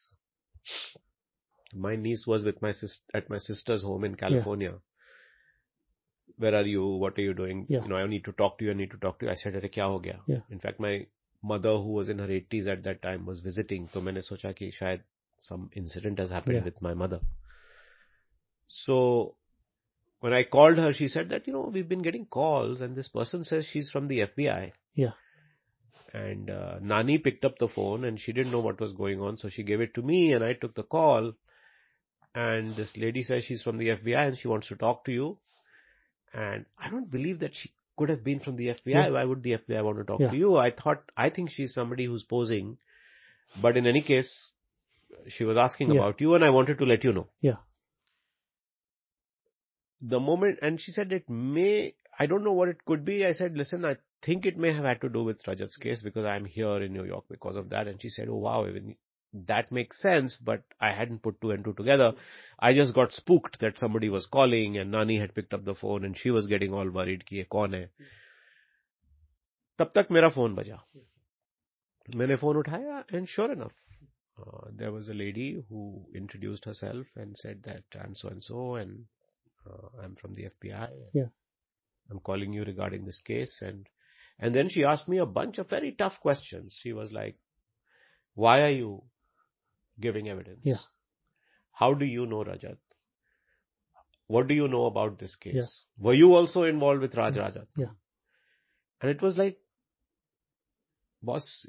my niece was with my at my sister's home in California Where are you? What are you doing? Yeah. You know, I need to talk to you. I need to talk to you. I said, अरे क्या हो गया? Yeah. In fact, my mother, who was in her 80s at that time, was visiting. तो मैंने सोचा कि शायद some incident has happened Yeah. with my mother. So when I called her, she said that, you know, we've been getting calls and this person says she's from the FBI. Yeah. And uh, Nani picked up the phone and she didn't know what was going on. So she gave it to me and I took the call. And this lady says she's from the FBI and she wants to talk to you. And I don't believe that she could have been from the FBI. Yeah. Why would the FBI want to talk Yeah. to you? I thought, I think she's somebody who's posing. But in any case, she was asking Yeah. about you and I wanted to let you know Yeah. the moment, and she said it may, I don't know what it could be. I said, listen, I think it may have had to do with Rajat's case because I'm here in New York because of that. And she said, oh wow, even that makes sense, but I hadn't put two and two together. I just got spooked that somebody was calling and Nani had picked up the phone and she was getting all worried कि ये कौन है तब तक मेरा phone बजा मैंने phone उठाया and sure enough uh, there was a lady who introduced herself and said that I'm so and so and uh, I'm from the FBI. Yeah. I'm calling you regarding this case and and then she asked me a bunch of very tough questions. She was like, "Why are you giving evidence? Yeah. How do you know Rajat? What do you know about this case? Yeah. Were you also involved with Raj Rajat?" Yeah. And it was like, boss,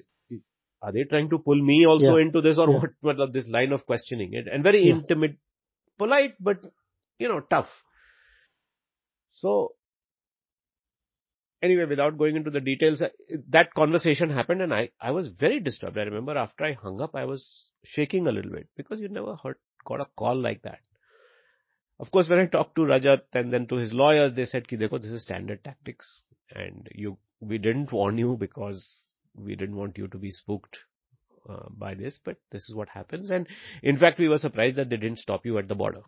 are they trying to pull me also Yeah. into this or Yeah. what? [LAUGHS] What this line of questioning it and very Yeah. intimate, polite, but you know, tough. So anyway, without going into the details, that conversation happened and I, I was very disturbed. I remember after I hung up, I was shaking a little bit because you never heard, got a call like that. Of course, when I talked to Rajat and then to his lawyers, they said, Ki dekho, this is standard tactics and you, we didn't warn you because we didn't want you to be spooked uh, by this, but this is what happens. And in fact, we were surprised that they didn't stop you at the border,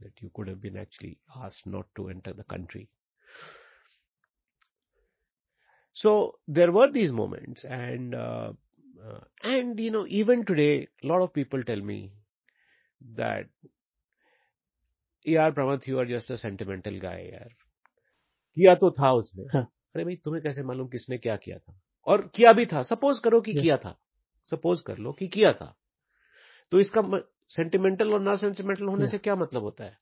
that you could have been actually asked not to enter the country. So there were these moments and, uh, uh, and you know, even today, a lot of people tell me that, यार प्रमथ you are just a sentimental guy यार किया तो था उसने हाँ. अरे भाई तुम्हें कैसे मालूम किसने क्या किया था और किया भी था सपोज़ करो कि. किया था सपोज़ कर लो कि किया था तो इसका सेंटिमेंटल और ना सेंटिमेंटल होने. से क्या मतलब होता है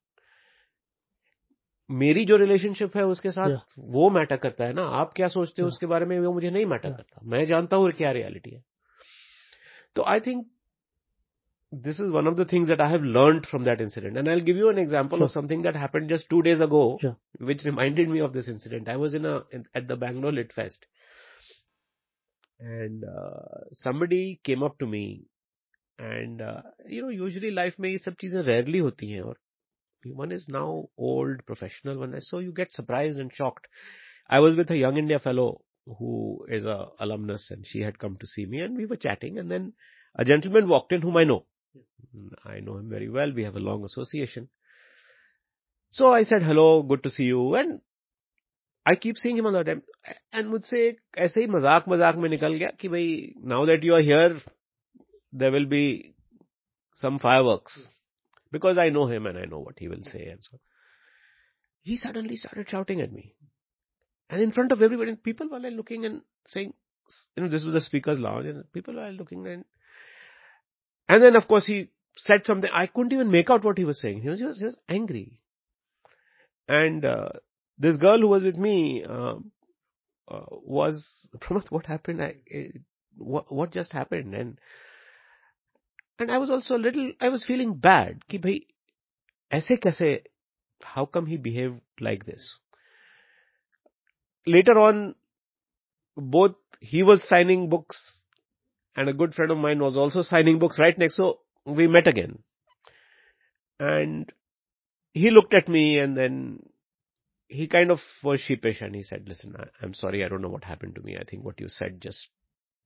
मेरी जो रिलेशनशिप है उसके साथ वो मैटर करता है ना आप क्या सोचते हो उसके बारे में वो मुझे नहीं मैटर करता मैं जानता हूँ क्या रियलिटी है तो I think this is one of the things that I have learned from that incident. And I'll give you an example sure. of something that happened just two days ago, Sure. which reminded me of this incident. I was in a in, at the Bangalore Lit Fest, and uh, somebody came up to me, and uh, you know, usually life में ये सब चीज़ें rarely होती हैं और one is now old professional one is so you get surprised and shocked. I was with a Young India fellow who is a alumnus, and she had come to see me, and we were chatting, and then a gentleman walked in whom I know. I know him very well. We have a long association. So I said, hello, good to see you. And I keep seeing him all the time. And मुझसे एक ऐसे ही मजाक मजाक में निकल गया कि भाई now that you are here, there will be some fireworks. Because I know him and I know what he will say and so. He suddenly started shouting at me. And in front of everybody, people were like looking and saying, you know, this was the speaker's lounge and people were looking and and then of course he said something. I couldn't even make out what he was saying. He was just, he was angry. And uh, this girl who was with me uh, uh, was, Pramath, [LAUGHS] what happened? I, eh, what, what just happened? And and I was also a little, I was feeling bad. कि भाई ऐसे कैसे, how come he behaved like this? Later on, both he was signing books and a good friend of mine was also signing books right next. So we met again. And he looked at me and then he kind of was sheepish and he said, listen, I, I'm sorry. I don't know what happened to me. I think what you said just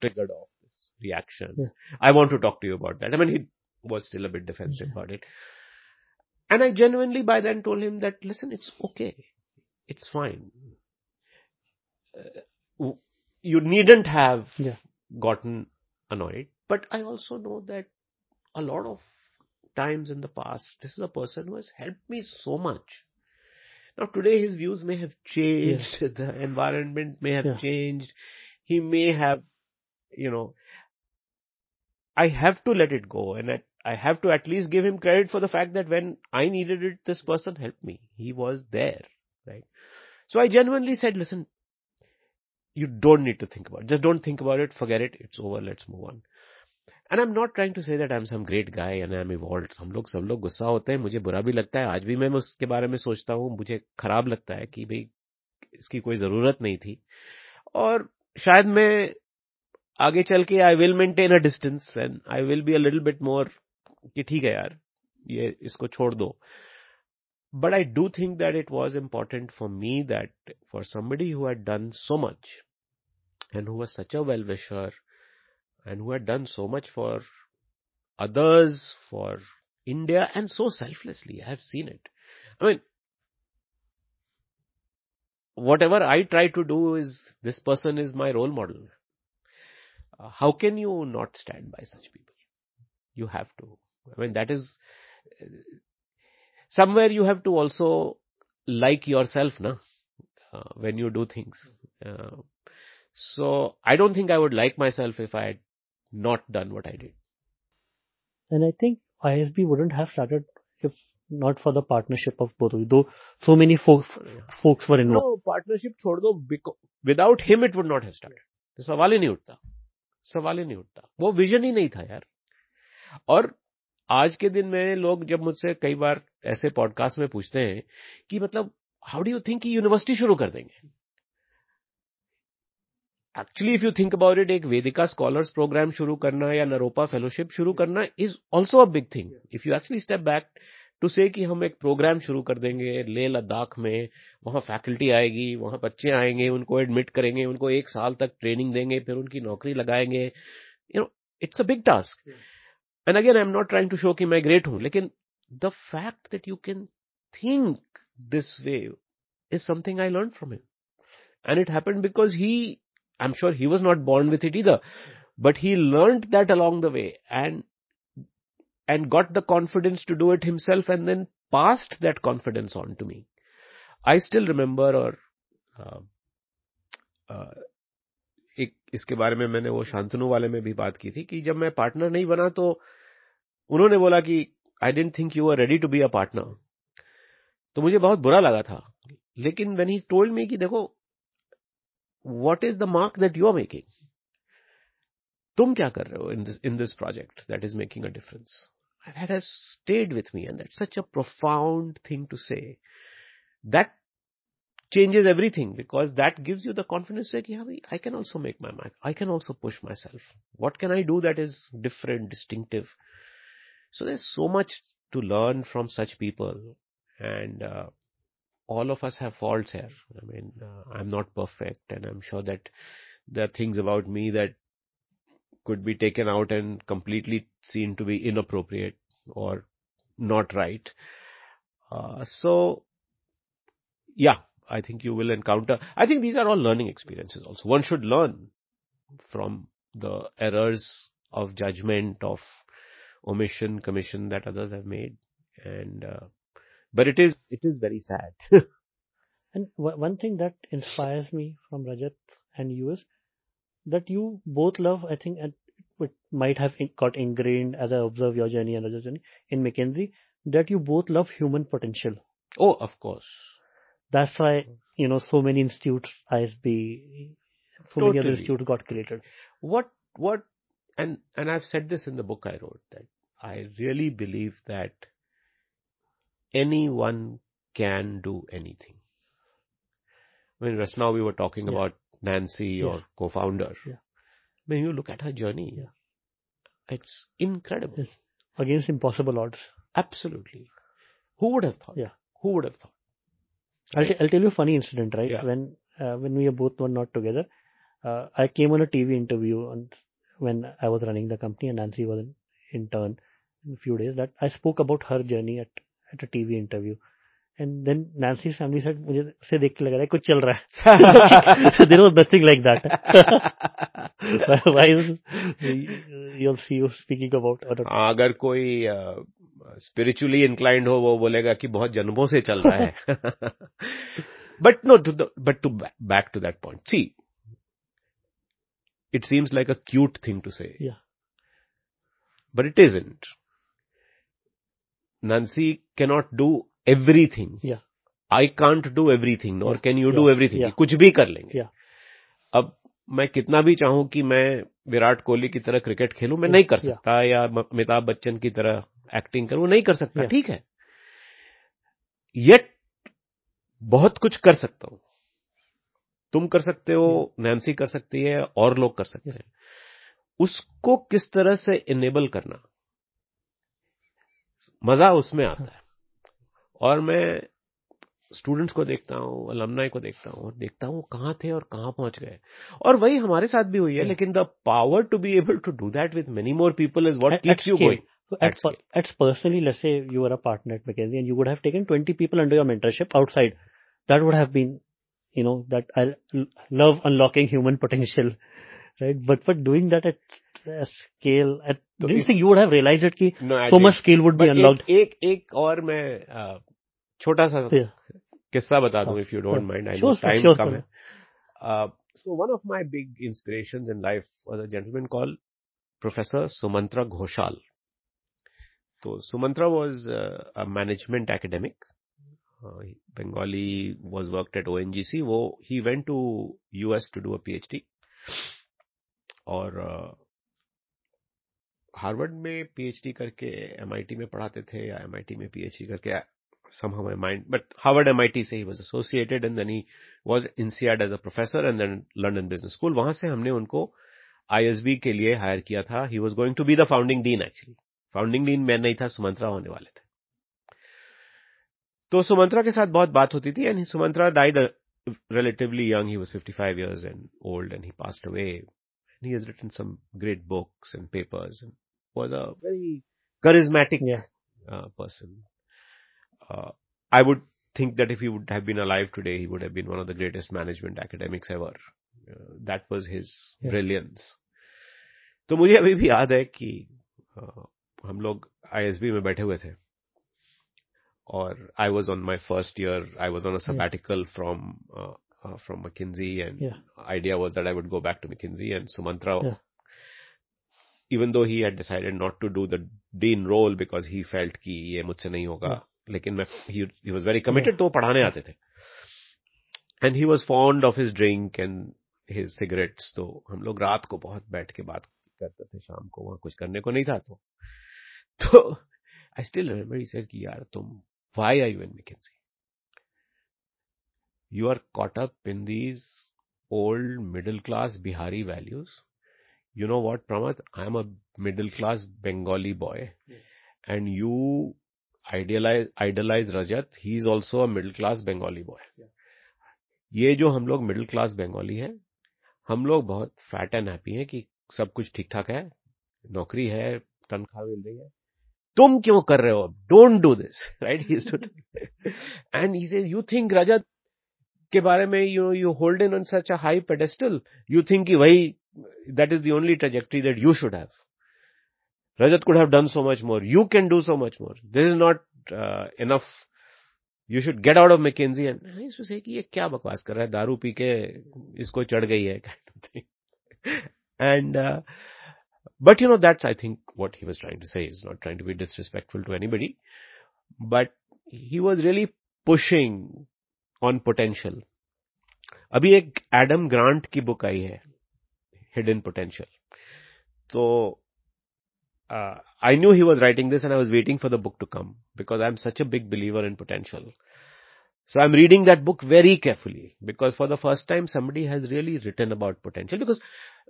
triggered off this reaction. Yeah. I want to talk to you about that. I mean, he was still a bit defensive about it. And I genuinely by then told him that, listen, it's okay. It's fine. Uh, you needn't have Yeah. gotten annoyed. But I also know that a lot of times in the past, this is a person who has helped me so much. Now today his views may have changed, [LAUGHS] the environment may have Yeah. changed, he may have, you know, I have to let it go and I, I have to at least give him credit for the fact that when I needed it, this person helped me. He was there, right? So I genuinely said, listen, you don't need to think about it. Just don't think about it. Forget it. It's over. Let's move on. And I'm not trying to say that I'm some great guy and I'm evolved. हम लोग सब लोग गुस्सा होते हैं मुझे बुरा भी लगता है आज भी मैं उसके बारे में सोचता हूँ मुझे खराब लगता है कि भाई इसकी कोई जरूरत नहीं थी और शायद मैं आगे चल के I will maintain a distance and I will be a little bit more कि ठीक है यार ये इसको छोड़ दो but I do think that it was important for me that for somebody who had done so much and who was such a well-wisher and who had done so much for others, for India and so selflessly, I have seen it. I mean, whatever I try to do is, this person is my role model. Uh, how can you not stand by such people? You have to. I mean, that is, uh, somewhere you have to also like yourself, na? Uh, when you do things. Uh, so I don't think I would like myself if I had not done what I did. And I think ISB wouldn't have started if not for the partnership of both of you, though so many folks, folks were involved. No, partnership छोड़ दो because without him it would not have started. तो सवाल ही नहीं उठता सवाल ही नहीं उठता। वो विजन ही नहीं था यार। और आज के दिन में लोग जब मुझसे कई बार ऐसे पॉडकास्ट में पूछते हैं कि मतलब हाउ डू यू थिंक कि यूनिवर्सिटी शुरू कर देंगे? Actually if you think about it एक वेदिका स्कॉलर्स प्रोग्राम शुरू करना या नरोपा फेलोशिप शुरू करना is also a big thing if you actually step back to say कि हम एक प्रोग्राम शुरू कर देंगे ले लद्दाख में वहाँ फैकल्टी आएगी वहाँ बच्चे आएँगे उनको एडमिट करेंगे उनको एक साल तक ट्रेनिंग देंगे फिर उनकी नौकरी लगाएँगे। You know it's a big task and again I am not trying to show कि मैं ग्रेट हूँ लेकिन the fact that you can think this way is something I learned from him. And it happened because he, I'm sure he was not born with it either, but he learned that along the way. And, and got the confidence to do it himself and then passed that confidence on to me I still remember और uh, uh, एक इसके बारे में मैंने वो शांतनु वाले में भी बात की थी कि जब मैं पार्टनर नहीं बना तो उन्होंने बोला कि I don't think you are ready to be a partner तो मुझे बहुत बुरा लगा था। लेकिन वेन ही टोल्ड मी कि देखो what is the mark that you are making तुम क्या कर रहे हो in this project that is making a difference that has stayed with me and that's such a profound thing to say that changes everything because that gives you the confidence that yeah, I can also make my mark. I can also push myself. What can I do that is different, distinctive? So there's so much to learn from such people and uh, all of us have faults here. I mean, uh, I'm not perfect and I'm sure that there are things about me that could be taken out and completely seen to be inappropriate or not right. Uh, so yeah, I think you will encounter. I think these are all learning experiences also. One should learn from the errors of judgment, of omission, commission that others have made. And, uh, but it is, it is very sad. [LAUGHS] and one thing that inspires me from Rajat and you is that you both love, I think, and it might have got ingrained as I observe your journey and other journey in McKinsey, that you both love human potential. Oh, of course. That's why, you know, so many institutes, ISB, so totally. many other institutes got created. What, what, and, and I've said this in the book I wrote that I really believe that anyone can do anything. I mean, just now we were talking yeah. about Nancy, your yeah. co-founder. Yeah. When you look at her journey, yeah. it's incredible. Yes. Against impossible odds. Absolutely. Who would have thought? Yeah. Who would have thought? I'll, t- I'll tell you a funny incident, right? Yeah. When uh, when we are both were not together, uh, I came on a TV interview on, when I was running the company and Nancy was an intern in a few days. That I spoke about her journey at at a TV interview. And then Nancy family side मुझे से देख के लग रहा है कुछ चल रहा है. Nothing like that speaking about अगर कोई स्पिरिचुअली uh, इंक्लाइंड हो वो बोलेगा कि बहुत जन्मों से चल रहा है। But no but to back to that point see it seems like a cute thing to say but it is in Nancy cannot do everything. Yeah. I can't do everything, nor yeah. can you yeah. do everything. Yeah. कुछ भी कर लेंगे. Yeah. अब मैं कितना भी चाहूँ कि मैं विराट कोहली की तरह क्रिकेट खेलूं मैं नहीं कर सकता या अमिताभ बच्चन की तरह एक्टिंग करूँ नहीं कर सकता ठीक है येट बहुत कुछ कर सकता हूँ तुम कर सकते हो नैन्सी कर सकती है और लोग कर सकते हैं उसको किस तरह से इनेबल करना मज़ा उसमें आता है और मैं स्टूडेंट्स को देखता हूँ अलमनाई को देखता हूँ और देखता हूँ कहाँ थे और कहाँ पहुँच गए और वही हमारे साथ भी हुई है लेकिन the power to be able to do that with many more people is what keeps you going at, at, at personally, let's say you were a partner at McKinsey and you would have taken 20 people under your mentorship outside. That would have been, you know, that I love unlocking human potential, right? But for doing that at a scale, at, so do you think you would have realized it कि no, so much scale would be unlocked? एक एक और मैं छोटा सा किस्सा बता दूँ if you don't mind I know time कम है. So one of my big inspirations in life was a gentleman call professor Sumantra Ghoshal तो Sumantra was a management academic Bengali was worked at ONGC. वो ही went to US to do a PhD और Harvard में PhD करके MIT में पढ़ाते थे या MIT में पीएचडी करके somehow my mind but Harvard MIT से he was associated and then he was INSEAD as a professor and then London Business School वहां से हमने उनको ISB के लिए हायर किया था he was going to be the founding dean actually founding dean मैं नहीं था सुमंत्रा होने वाले थे तो सुमंत्रा के साथ बहुत बात होती थी and Sumantra died relatively young he was 55 years and old and he passed away and he has written some great books and papers and was a very charismatic yeah. uh, person uh, i would think that if he would have been alive today he would have been one of the greatest management academics ever uh, that was his yeah. brilliance तो मुझे अभी भी याद है कि हम लोग ISB में बैठे हुए थे और I was on my first year I was on a sabbatical from from McKinsey and yeah. idea was that I would go back to McKinsey and Sumantra yeah. even though he had decided not to do the dean role because he felt कि ये मुझसे नहीं होगा लेकिन मैं he was very committed तो पढ़ाने आते थे। And he was fond of his drink and his cigarettes तो हम लोग रात को बहुत बैठ के बात करते थे शाम को वहाँ कुछ करने को नहीं था तो। I still remember he says कि यार तुम why are you and see you are caught up in these old middle class Bihari values you know what Pramath I am a middle class Bengali boy and you idealize, idolize Rajat, he is also a middle class Bengali ये जो हम लोग middle class Bengali हैं, हम लोग बहुत fat and happy हैं कि सब कुछ ठीक ठाक है, नौकरी है, तनख्वाह मिल रही है। तुम क्यों कर रहे हो अब? Don't do this right he and he says you think Rajat के बारे में you you hold in on such a high pedestal you think कि वही that is the only trajectory that you should have Rajat could have done so much more you can do so much more this is not enough you should get out of मैकेजी and इसको से कि ये क्या बकवास कर रहा है दारू पी के इसको चढ़ गई है kind of thing and uh, but you know that's i think what he was trying to say is not trying to be disrespectful to anybody but he was really pushing on potential अभी एक Adam Grant की book आई है hidden potential तो uh, I knew he was writing this and I was waiting for the book to come because I'm such a big believer in potential. So I'm reading that book very carefully because for the first time somebody has really written about potential because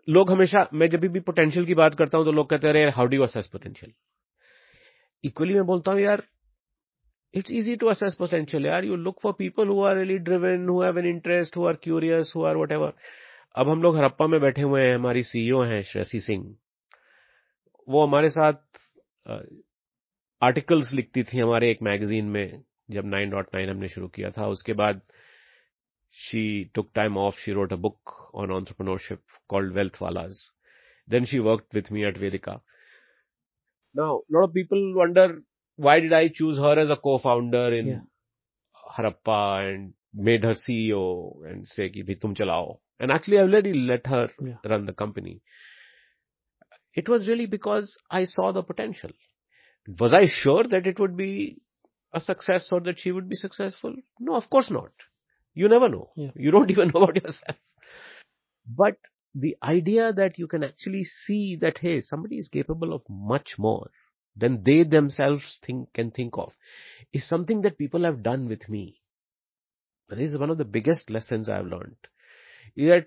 log hamesha, मैं jabhi bhi potential ki baat karta hu to log कहते हैं how do you assess potential? Equally मैं बोलता hu यार it's easy to assess potential यार you look for people who are really driven, who have an interest, who are curious, who are whatever. अब हम लोग हरप्पा में बैठे हुए हैं हमारी सीईओ हैं श्रेयसी सिंह वो हमारे साथ आर्टिकल्स लिखती थी हमारे एक मैगजीन में जब नाइन डॉट नाइन हमने शुरू किया था। उसके बाद she took time off she wrote a book on entrepreneurship called wealth wallahs then she work with me at Vedica now lot of people wonder why did I choose her as a co founder in Harappa and made her CEO and say भी तुम चलाओ. And actually I let her run the company it was really because i saw the potential. Was i sure that it would be a success or that she would be successful? No of course not. You never know. Yeah. you don't [LAUGHS] even know about yourself. But the idea that you can actually see that hey somebody is capable of much more than they themselves think can think of is something that people have done with me. This is one of the biggest lessons i've learned. Is that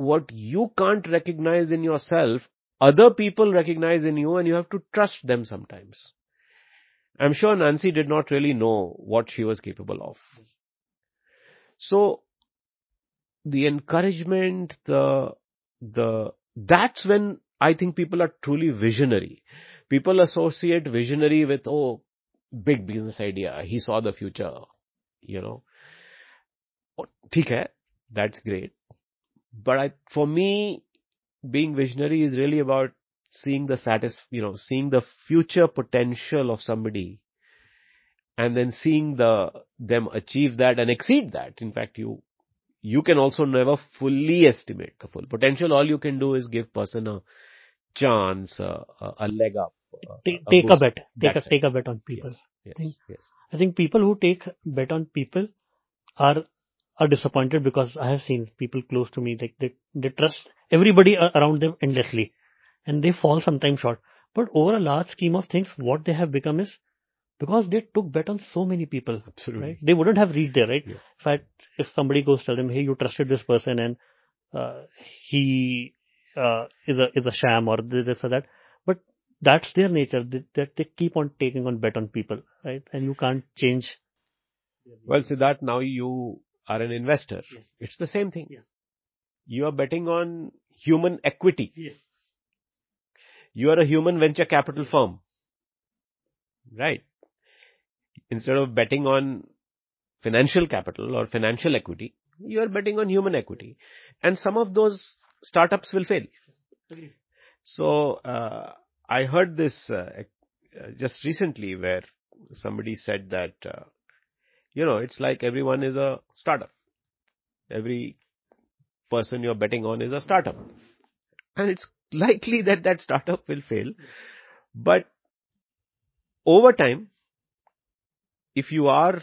what you can't recognize in yourself other people recognize in you and you have to trust them sometimes i'm sure nancy did not really know what she was capable of so the encouragement the the that's when i think people are truly visionary people associate visionary with oh big business idea he saw the future you know Oh, ठीक है that's great but I, for me being visionary is really about seeing the satis you know seeing the future potential of somebody and then seeing the them achieve that and exceed that in fact you you can also never fully estimate the full potential all you can do is give person a chance a, a, leg up a, Take, a take a bet. Take a, it. take a bet on people. yes Think- yes yes I think people who take bet on people are are disappointed because I have seen people close to me like they they trust everybody around them endlessly, and they fall sometimes short. But over a large scheme of things, what they have become is because they took bet on so many people, absolutely right? They wouldn't have reached there, right? Yeah. If I, if somebody goes tell them, hey, you trusted this person and uh, he uh, is a is a sham or this or that, but that's their nature that, that they keep on taking on bet on people, right? And you can't change. well Siddharth now you are an investor. Yes. it's the same thing. Yeah. you are betting on human equity. Yes. you are a human venture capital firm. Right. Instead of betting on financial capital or financial equity you are betting on human equity. And some of those startups will fail. So uh, i heard this uh, just recently where somebody said that uh, you know it's like everyone is a startup. Every person you're betting on is a startup. And it's likely that that startup will fail. But over time if you are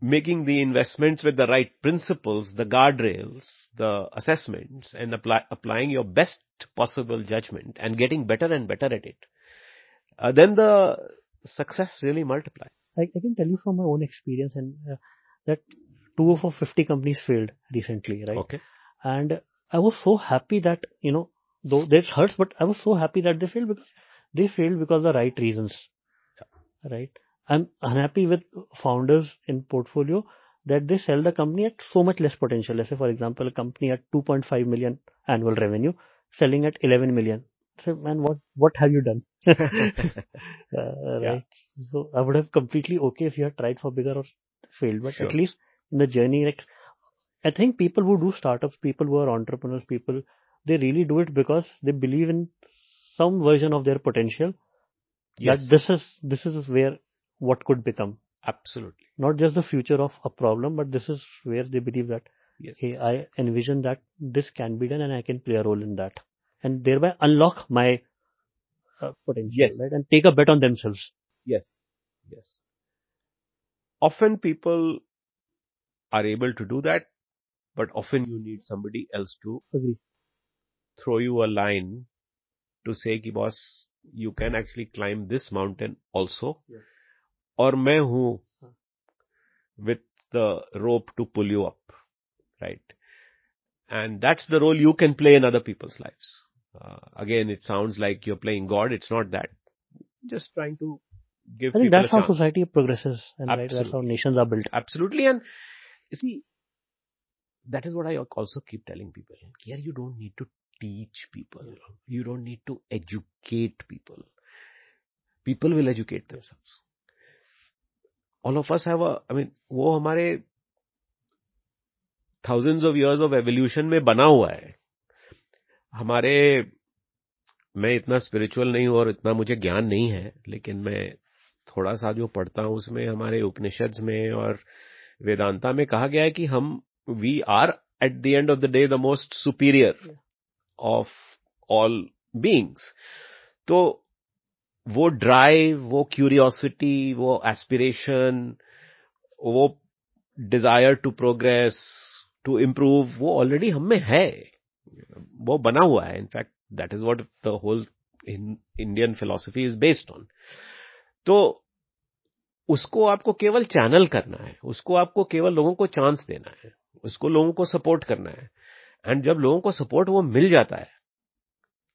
making the investments with the right principles, the guardrails, the assessments, and apply, applying your best possible judgment and getting better and better at it, uh, then the success really multiplies. I, I, can tell you from my own experience and uh, that two of our 50 companies failed recently, right? Okay. And I was so happy that, you know, though this hurts, but I was so happy that they failed because they failed because of the right reasons, yeah. right? I'm unhappy with founders in portfolio that they sell the company at so much less potential. Let's say, for example, a company at 2.5 million annual revenue selling at 11 million. Man, what, what have you done? [LAUGHS] uh, right. Yeah. So I would have completely okay if you had tried for bigger or failed, but sure. at least in the journey, like, I think people who do startups, people who are entrepreneurs, people, they really do it because they believe in some version of their potential. Yes. That this is, this is where what could become. Absolutely. Not just the future of a problem, but this is where they believe that, yes. hey, I envision that this can be done and I can play a role in that and thereby unlock my uh, potential yes. right? and take a bet on themselves. Yes. Yes. Often people are able to do that, but often you need somebody else to Agree. throw you a line to say, ki, boss, you can actually climb this mountain also. Yes. Or main hu with the rope to pull you up. Right. And that's the role you can play in other people's lives. Uh, again, it sounds like you're playing God. It's not that. Just trying to give. I think that's how chance. society progresses, and right, that's how nations are built. Absolutely, and you see, that is what I also keep telling people. Here, you don't need to teach people. You don't need to educate people. People will educate themselves. all of us have a, I mean, वो हमारे thousands of years of evolution में बना हुआ है हमारे मैं इतना spiritual नहीं हूँ और इतना मुझे ज्ञान नहीं है लेकिन मैं थोड़ा सा जो पढ़ता हूँ उसमें हमारे उपनिषद में और वेदांता में कहा गया है कि हम we are at the end of the day the most superior of all beings तो वो ड्राइव वो क्यूरियोसिटी वो एस्पिरेशन वो desire to progress to improve वो ऑलरेडी हम में है। वो बना हुआ है। In fact that is what the whole Indian philosophy is based on तो उसको आपको केवल चैनल करना है। उसको आपको केवल लोगों को चांस देना है। उसको लोगों को सपोर्ट करना है। एंड जब लोगों को सपोर्ट वो मिल जाता है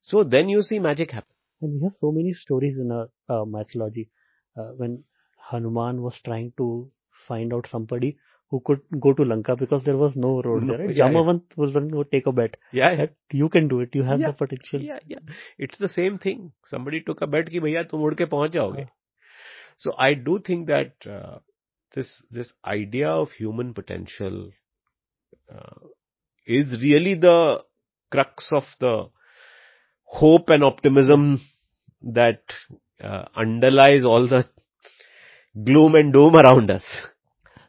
so then you see magic happen have so many stories in our uh, mythology. Uh, when Hanuman was trying to find out somebody who could go to Lanka because there was no road no, there. Right? Yeah, Jamavant yeah. was one who would take a bet. Yeah, yeah. You can do it. You have yeah, the potential. Yeah, yeah. It's the same thing. Somebody took a bet कि भैया तुम उड़ के पहुंच जाओगे. So I do think that uh, this this idea of human potential uh, is really the crux of the hope and optimism that uh, underlies all the [LAUGHS] gloom and doom around us.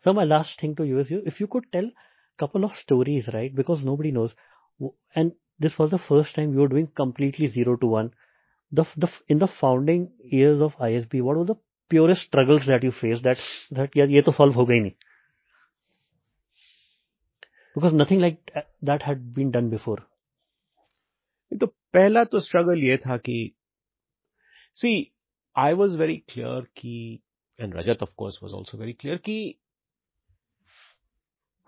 So my last thing to you is, you, if you could tell a couple of stories, right? Because nobody knows, and this was the first time you were doing completely zero to one. The the in the founding years of ISB, what were the purest struggles that you faced? That that yeah, ये तो solve हो गई नहीं. Because nothing like that had been done before. तो पहला तो struggle ये था कि सी आई वॉज वेरी क्लियर कि and Rajat of course was also very clear कि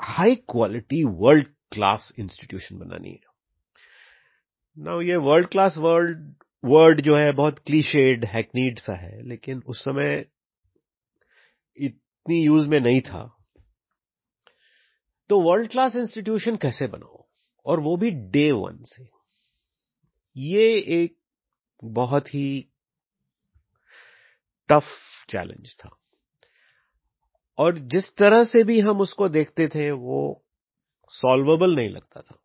high quality world class institution बनानी है। ना ये वर्ल्ड क्लास वर्ल्ड वर्ड जो है, बहुत क्लीशेड हैकनीड सा है, लेकिन उस समय इतनी यूज़ में नहीं था। तो वर्ल्ड क्लास इंस्टीट्यूशन कैसे बनाओ? और वो भी डे वन से। ये एक बहुत ही टफ चैलेंज था। और जिस तरह से भी हम उसको देखते थे, वो सॉल्वेबल नहीं लगता था।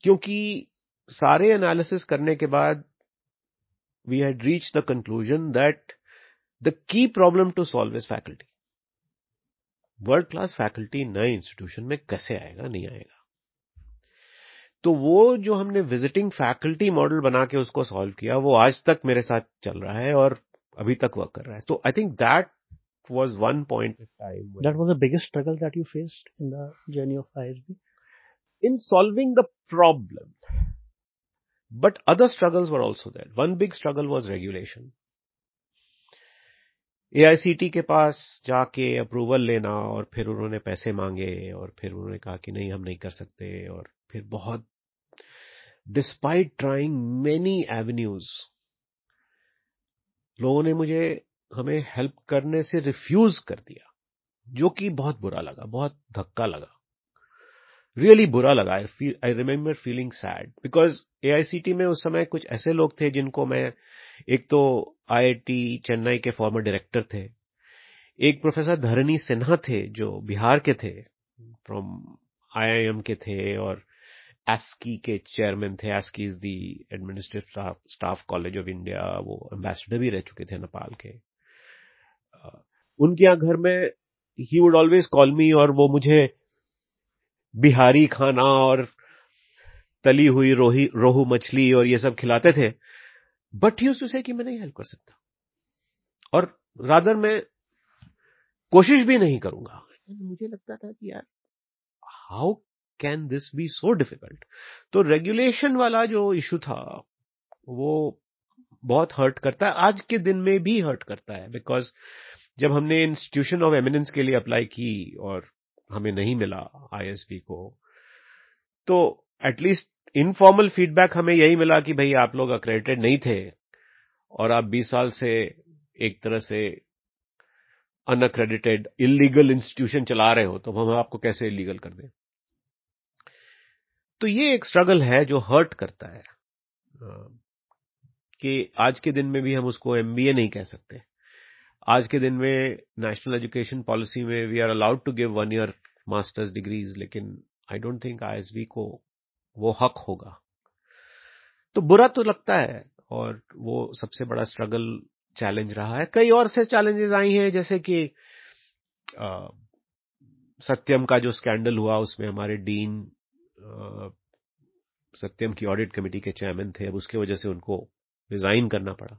क्योंकि सारे एनालिसिस करने के बाद we had reach the conclusion that the key problem to solve is faculty world class faculty नए इंस्टीट्यूशन में कैसे आएगा, नहीं आएगा? तो वो जो हमने विजिटिंग फैकल्टी मॉडल बना के उसको सॉल्व किया, वो आज तक मेरे साथ चल रहा है और अभी तक वर्क कर रहा है। तो I think that was one point time that was the biggest struggle that you faced in the journey of I S B in solving the problem but other struggles were also that one big struggle was regulation A I C T के पास जाके approval लेना और फिर उन्होंने पैसे मांगे और फिर उन्होंने कहा कि नहीं हम नहीं कर सकते और फिर बहुत डिस्पाइट ट्राइंग मेनी एवेन्यूज लोगों ने मुझे, हमें हेल्प करने से रिफ्यूज कर दिया, जो कि बहुत बुरा लगा, बहुत धक्का लगा। रियली बुरा लगा I remember feeling sad because AICTE में उस समय कुछ ऐसे लोग थे जिनको मैं, एक तो आईआईटी चेन्नई के फॉर्मर डायरेक्टर थे, एक प्रोफेसर धरनी सिन्हा थे जो बिहार के थे फ्रॉम आईआईएम के थे और एस्की के चेयरमैन थे. ASCI is the administrative staff college of India वो एम्बेसडर भी रह चुके थे नेपाल के. उनके यहाँ घर में ही वुड ऑलवेज कॉल मी और वो मुझे बिहारी खाना और तली हुई रोही रोहू मछली और ये सब खिलाते थे. बट ही टू से कि मैं नहीं हेल्प कर सकता. और रादर मैं कोशिश भी नहीं करूँगा. मुझे लगता था कि यार how can this be so difficult तो रेगुलेशन वाला जो इशू था, वो बहुत हर्ट करता है। आज के दिन में भी हर्ट करता है बिकॉज़ जब हमने इंस्टीट्यूशन ऑफ़ एमिनेंस के लिए अप्लाई की और हमें नहीं मिला आईएसबी को तो एटलीस्ट इनफॉर्मल फीडबैक हमें यही मिला कि भाई आप लोग अक्रेडिटेड नहीं थे और आप 20 साल से एक तरह से अनअक्रेडिटेड इलीगल इंस्टीट्यूशन चला रहे हो तो हम आपको कैसे इलीगल कर दें? तो ये एक स्ट्रगल है जो हर्ट करता है। कि आज के दिन में भी हम उसको एमबीए नहीं कह सकते। आज के दिन में नेशनल एजुकेशन पॉलिसी में we are allowed to give one year masters degrees लेकिन आई डोंट थिंक आईएसबी को वो हक होगा। तो बुरा तो लगता है और वो सबसे बड़ा स्ट्रगल चैलेंज रहा है। कई और से चैलेंजेस आई हैं जैसे कि आ, सत्यम का जो स्कैंडल हुआ उसमें हमारे डीन सत्यम की ऑडिट कमेटी के चेयरमैन थे अब उसके वजह से उनको रिजाइन करना पड़ा।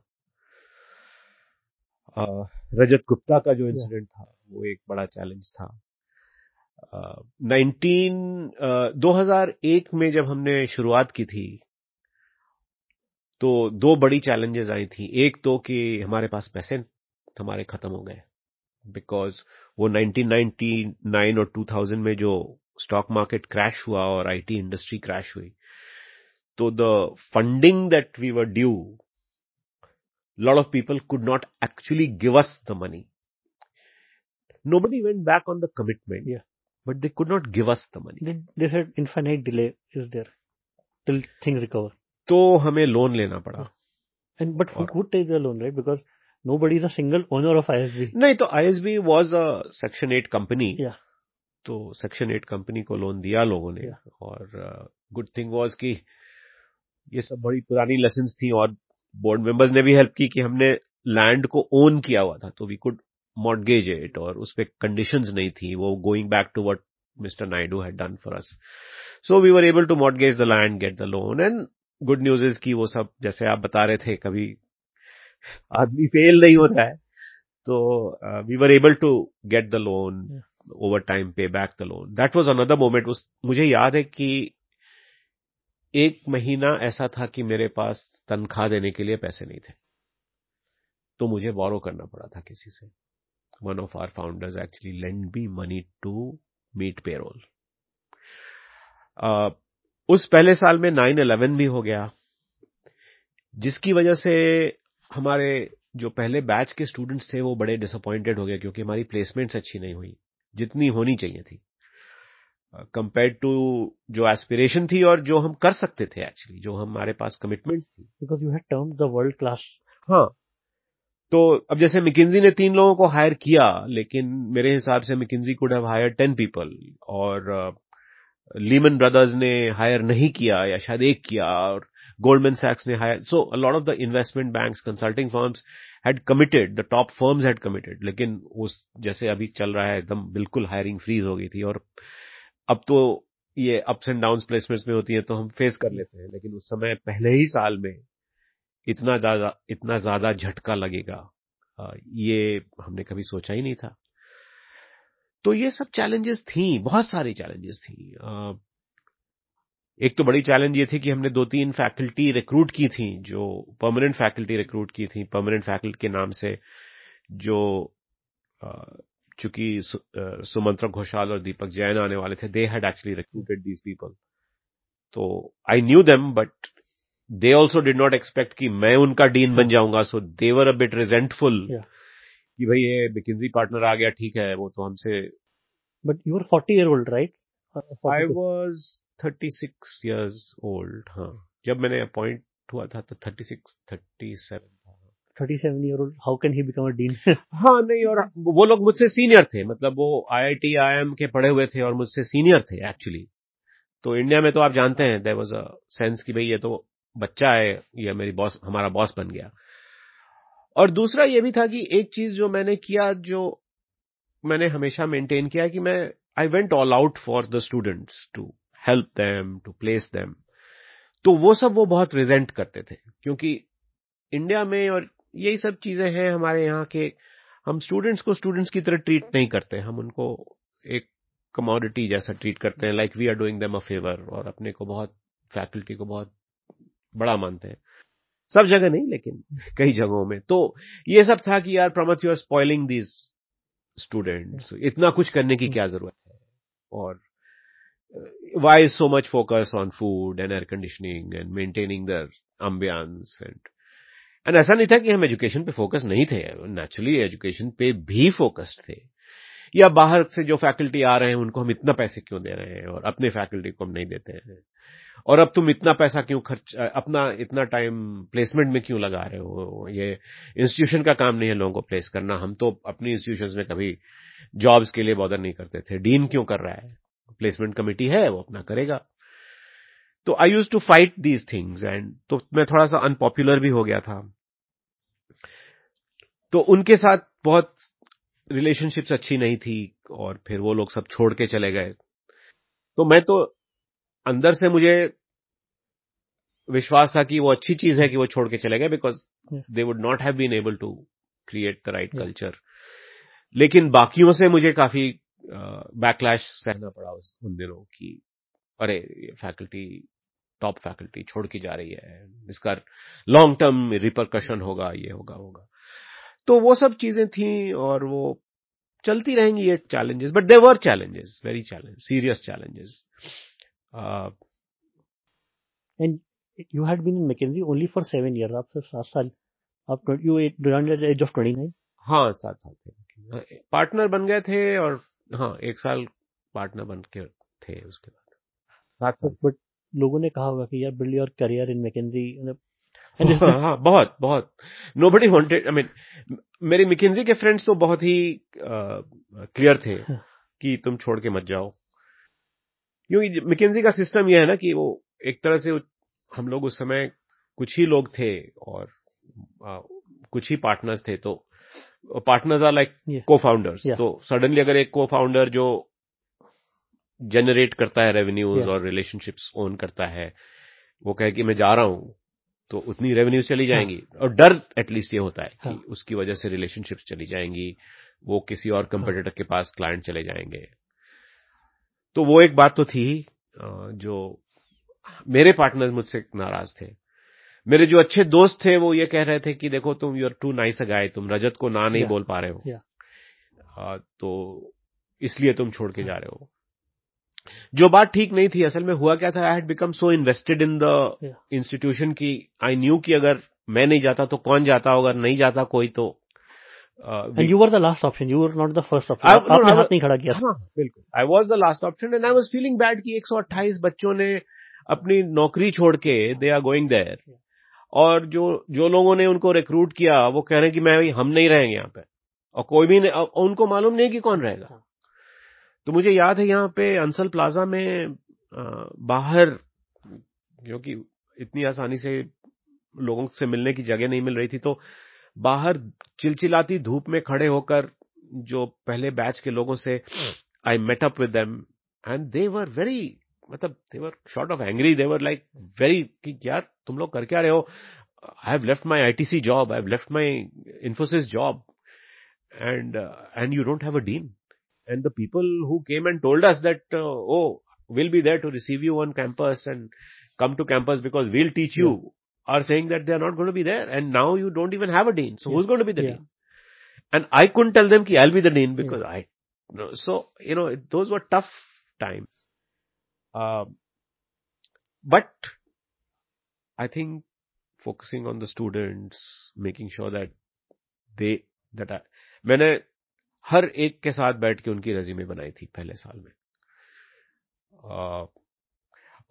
रजत गुप्ता का जो इंसिडेंट था वो एक बड़ा चैलेंज था। नाइनटीन दो हज़ार एक में जब हमने शुरुआत की थी तो दो बड़ी चैलेंजेस आई थी। एक तो कि हमारे पास पैसे हमारे खत्म हो गए बिकॉज़ वो 1999 और 2000 में जो स्टॉक मार्केट क्रैश हुआ और आईटी इंडस्ट्री क्रैश हुई तो the funding that we were due lot of people could not actually give us the money nobody went back on the commitment but they could not give us the money delay is there till thing recover तो हमें loan लेना पड़ा। And but good take loan right because nobody is a single owner of I S B नहीं तो I S B was a section eight company तो section eight company को loan दिया लोगों ने और गुड थिंग वॉज़ कि ये सब बड़ी पुरानी लेसन थी और बोर्ड मेंबर्स ने भी हेल्प की कि हमने लैंड को ओन किया हुआ था तो वी कुड मॉडगेज इट और उस पर कंडीशंस नहीं थी वो going back to what mister Naidu had done for us so we were able to mortgage the land get the loan and good news is की वो सब जैसे आप बता रहे थे कभी आदमी फेल नहीं होता है। तो we were able to get the loan over time pay back the loan that was another moment उस, मुझे याद है कि एक महीना ऐसा था कि मेरे पास तनख्वाह देने के लिए पैसे नहीं थे। तो मुझे बोरो करना पड़ा था किसी से। One of our founders actually lend be money to meet payroll उस पहले साल में नाइन इलेवन भी हो गया, जिसकी वजह से हमारे जो पहले बैच के स्टूडेंट्स थे वो बड़े डिसअपॉइंटेड हो गए, क्योंकि हमारी प्लेसमेंट्स अच्छी नहीं हुई। जितनी होनी चाहिए थी। कंपेयर टू जो एस्पिरेशन थी और जो हम कर सकते थे एक्चुअली जो हमारे पास कमिटमेंट थी। Because you had term the world class हाँ। तो अब जैसे मिकिन्जी ने तीन लोगों को हायर किया लेकिन मेरे हिसाब से McKinsey could have hire ten people और लीमन uh, ब्रदर्स ने हायर नहीं किया या शायद एक किया और गोल्डमैन सैक्स ने hire so a lot of the investment banks consulting firms had committed the top firms had committed लेकिन उस, जैसे अभी चल रहा है, एकदम बिल्कुल हायरिंग फ्रीज हो गई थी और अब तो ये अप्स एंड डाउन प्लेसमेंट्स में होती है तो हम फेस कर लेते हैं, लेकिन उस समय पहले ही साल में इतना ज़्यादा इतना ज़्यादा झटका लगेगा ये हमने कभी सोचा ही नहीं था। तो ये सब चैलेंजेस थी, बहुत सारी चैलेंजेस थी एक तो बड़ी चैलेंज ये थी कि हमने दो तीन फैकल्टी रिक्रूट की थी जो परमानेंट फैकल्टी रिक्रूट की थी। परमानेंट फैकल्टी के नाम से जो चूँकि सु, सुमंत्रा घोषाल और दीपक जैन आने वाले थे they had actually recruited these people तो I knew them but they also did not expect कि मैं उनका डीन बन जाऊँगा सो देवर अ बिट रिजेंटफुल कि भाई ये बिकिंजी पार्टनर आ गया ठीक है वो तो हमसे but you are forty year old right I was thirty six years old हाँ। जब मैंने अपॉइंट हुआ था तो thirty six thirty seven. Thirty seven year old how can he become a dean हाँ नहीं और वो लोग मुझसे सीनियर थे मतलब वो आईआईटी आईएम के पढ़े हुए थे और मुझसे सीनियर थे एक्चुअली तो इंडिया में तो आप जानते हैं देर वॉज़ अ सेंस कि भाई ये तो बच्चा है ये मेरी बॉस हमारा बॉस बन गया। और दूसरा ये भी था कि एक चीज़ जो मैंने किया जो मैंने हमेशा मेंटेन किया कि मैं I went all out for the students to help them to place them तो वो सब वो बहुत रिजेंट करते थे, क्योंकि इंडिया में और यही सब चीज़ें हैं हमारे यहाँ के, हम स्टूडेंट्स को स्टूडेंट्स की तरह ट्रीट नहीं करते, हम उनको एक कमोडिटी जैसा ट्रीट करते हैं like we are doing them a favour और अपने को बहुत फैकल्टी को बहुत बड़ा मानते हैं। सब जगह नहीं, लेकिन कई जगहों में। तो ये सब था कि यार Pramath you are spoiling these students इतना कुछ करने की क्या ज़रूरत है? और why is so much focus on food and air conditioning and maintaining the ambience and and ऐसा नहीं था कि हम एजुकेशन पे फोकस नहीं थे। नेचुरली एजुकेशन पे भी फोकस्ड थे। या बाहर से जो फैकल्टी आ रहे हैं, उनको हम इतना पैसे क्यों दे रहे हैं? और अपने फैकल्टी को हम नहीं देते हैं। और अब तुम इतना पैसा क्यों खर्च, अपना इतना टाइम प्लेसमेंट में क्यों लगा रहे हो? ये इंस्टीट्यूशन का काम नहीं है लोगों को प्लेस करना। हम तो अपनी इंस्टीट्यूशन में कभी जॉब्स के लिए बॉदर नहीं करते थे। डीन क्यों कर रहा है? प्लेसमेंट कमेटी है वो अपना करेगा। तो I use to fight these things and तो मैं थोड़ा सा अनपॉपुलर भी हो गया था। तो उनके साथ बहुत रिलेशनशिप्स अच्छी नहीं थी और फिर वो लोग सब छोड़ के चले गए। तो मैं तो अंदर से मुझे विश्वास था कि वो अच्छी चीज़ है कि वो छोड़ के चले गए because they would not have been able to create the right culture लेकिन बाकियों से मुझे काफ़ी बैकलैश सहना पड़ा उस उन दिनों की अरे फैकल्टी टॉप फैकल्टी छोड़ के जा रही है इसका लॉन्ग टर्म रिपरकशन होगा ये होगा होगा। तो वो सब चीज़ें थी और वो चलती रहेंगी ये challenges but there were challenges very challenge serious challenges and you had been in McKinsey only for seven year आप सात साल आप you age of twenty nine हाँ सात साल थे। पार्टनर बन गए थे और हाँ एक साल पार्टनर बन के थे उसके बाद। बट लोगों ने कहा होगा कि यार build your career in McKinsey हाँ, हाँ बहुत बहुत। Nobody wanted I mean मेरे मिकिन्जी के फ्रेंड्स तो बहुत ही क्लियर थे। [LAUGHS] कि तुम छोड़ के मत जाओ। क्योंकि मिकिन्जी का सिस्टम यह है ना कि वो एक तरह से हम लोग उस समय कुछ ही लोग थे और आ, कुछ ही पार्टनर्स थे तो partners are like co founders तो सडनली अगर एक को फाउंडर जो जनरेट करता है रेवेन्यूज yeah. और रिलेशनशिप्स ओन करता है वो कहे कि मैं जा रहा हूँ तो उतनी रेवेन्यू चली हाँ। जाएँगी हाँ. और डर एटलीस्ट ये होता है हाँ. कि उसकी वजह से रिलेशनशिप्स चली जाएँगी वो किसी और कंपटीटर हाँ. के पास क्लाइंट चले जाएँगे तो वो एक बात तो थी जो मेरे पार्टनर मुझसे नाराज़ थे मेरे जो अच्छे दोस्त थे वो ये कह रहे थे कि देखो तुम यूर टू नाइस अ तुम रजत को ना नहीं बोल पा रहे हो। तो इसलिए तुम छोड़ के जा रहे हो। जो बात ठीक नहीं थी असल में हुआ क्या था I had become so invested in the institution की आई न्यू कि अगर मैं नहीं जाता तो कौन जाता होगा नहीं जाता कोई तो you were the last option you were not the first option आपने हाथ नहीं खड़ा किया। हाँ, बिल्कुल। I was the last option and I was feeling bad कि 128 बच्चों ने अपनी नौकरी छोड़ के दे आर गोइंग देयर और जो जो लोगों ने उनको रिक्रूट किया वो कह रहे हैं कि मैं भाई हम नहीं रहेंगे यहाँ पे। और कोई भी नहीं उनको मालूम नहीं कि कौन रहेगा। हाँ। तो मुझे याद है यहाँ पे अंसल प्लाजा में बाहर क्योंकि इतनी आसानी से लोगों से मिलने की जगह नहीं मिल रही थी तो बाहर चिलचिलाती धूप में खड़े होकर जो पहले बैच के लोगों से I met up with them and they were very मतलब they were short of angry they were like very कि यार तुम लोग कर क्या रहे हो I have left my ITC job I have left my Infosys job and uh, and you don't have a dean and the people who came and told us that uh, oh we'll be there to receive you on campus and come to campus because we'll teach you yeah. are saying that they are not going to be there and now you don't even have a dean so yeah. who's going to be the yeah. dean and I couldn't tell them ki I'll be the dean because I you know, so you know those were tough times uh, But I think focusing on the students making sure that they that I, मैंने हर एक के साथ बैठ के उनकी resume बनाई थी पहले साल में।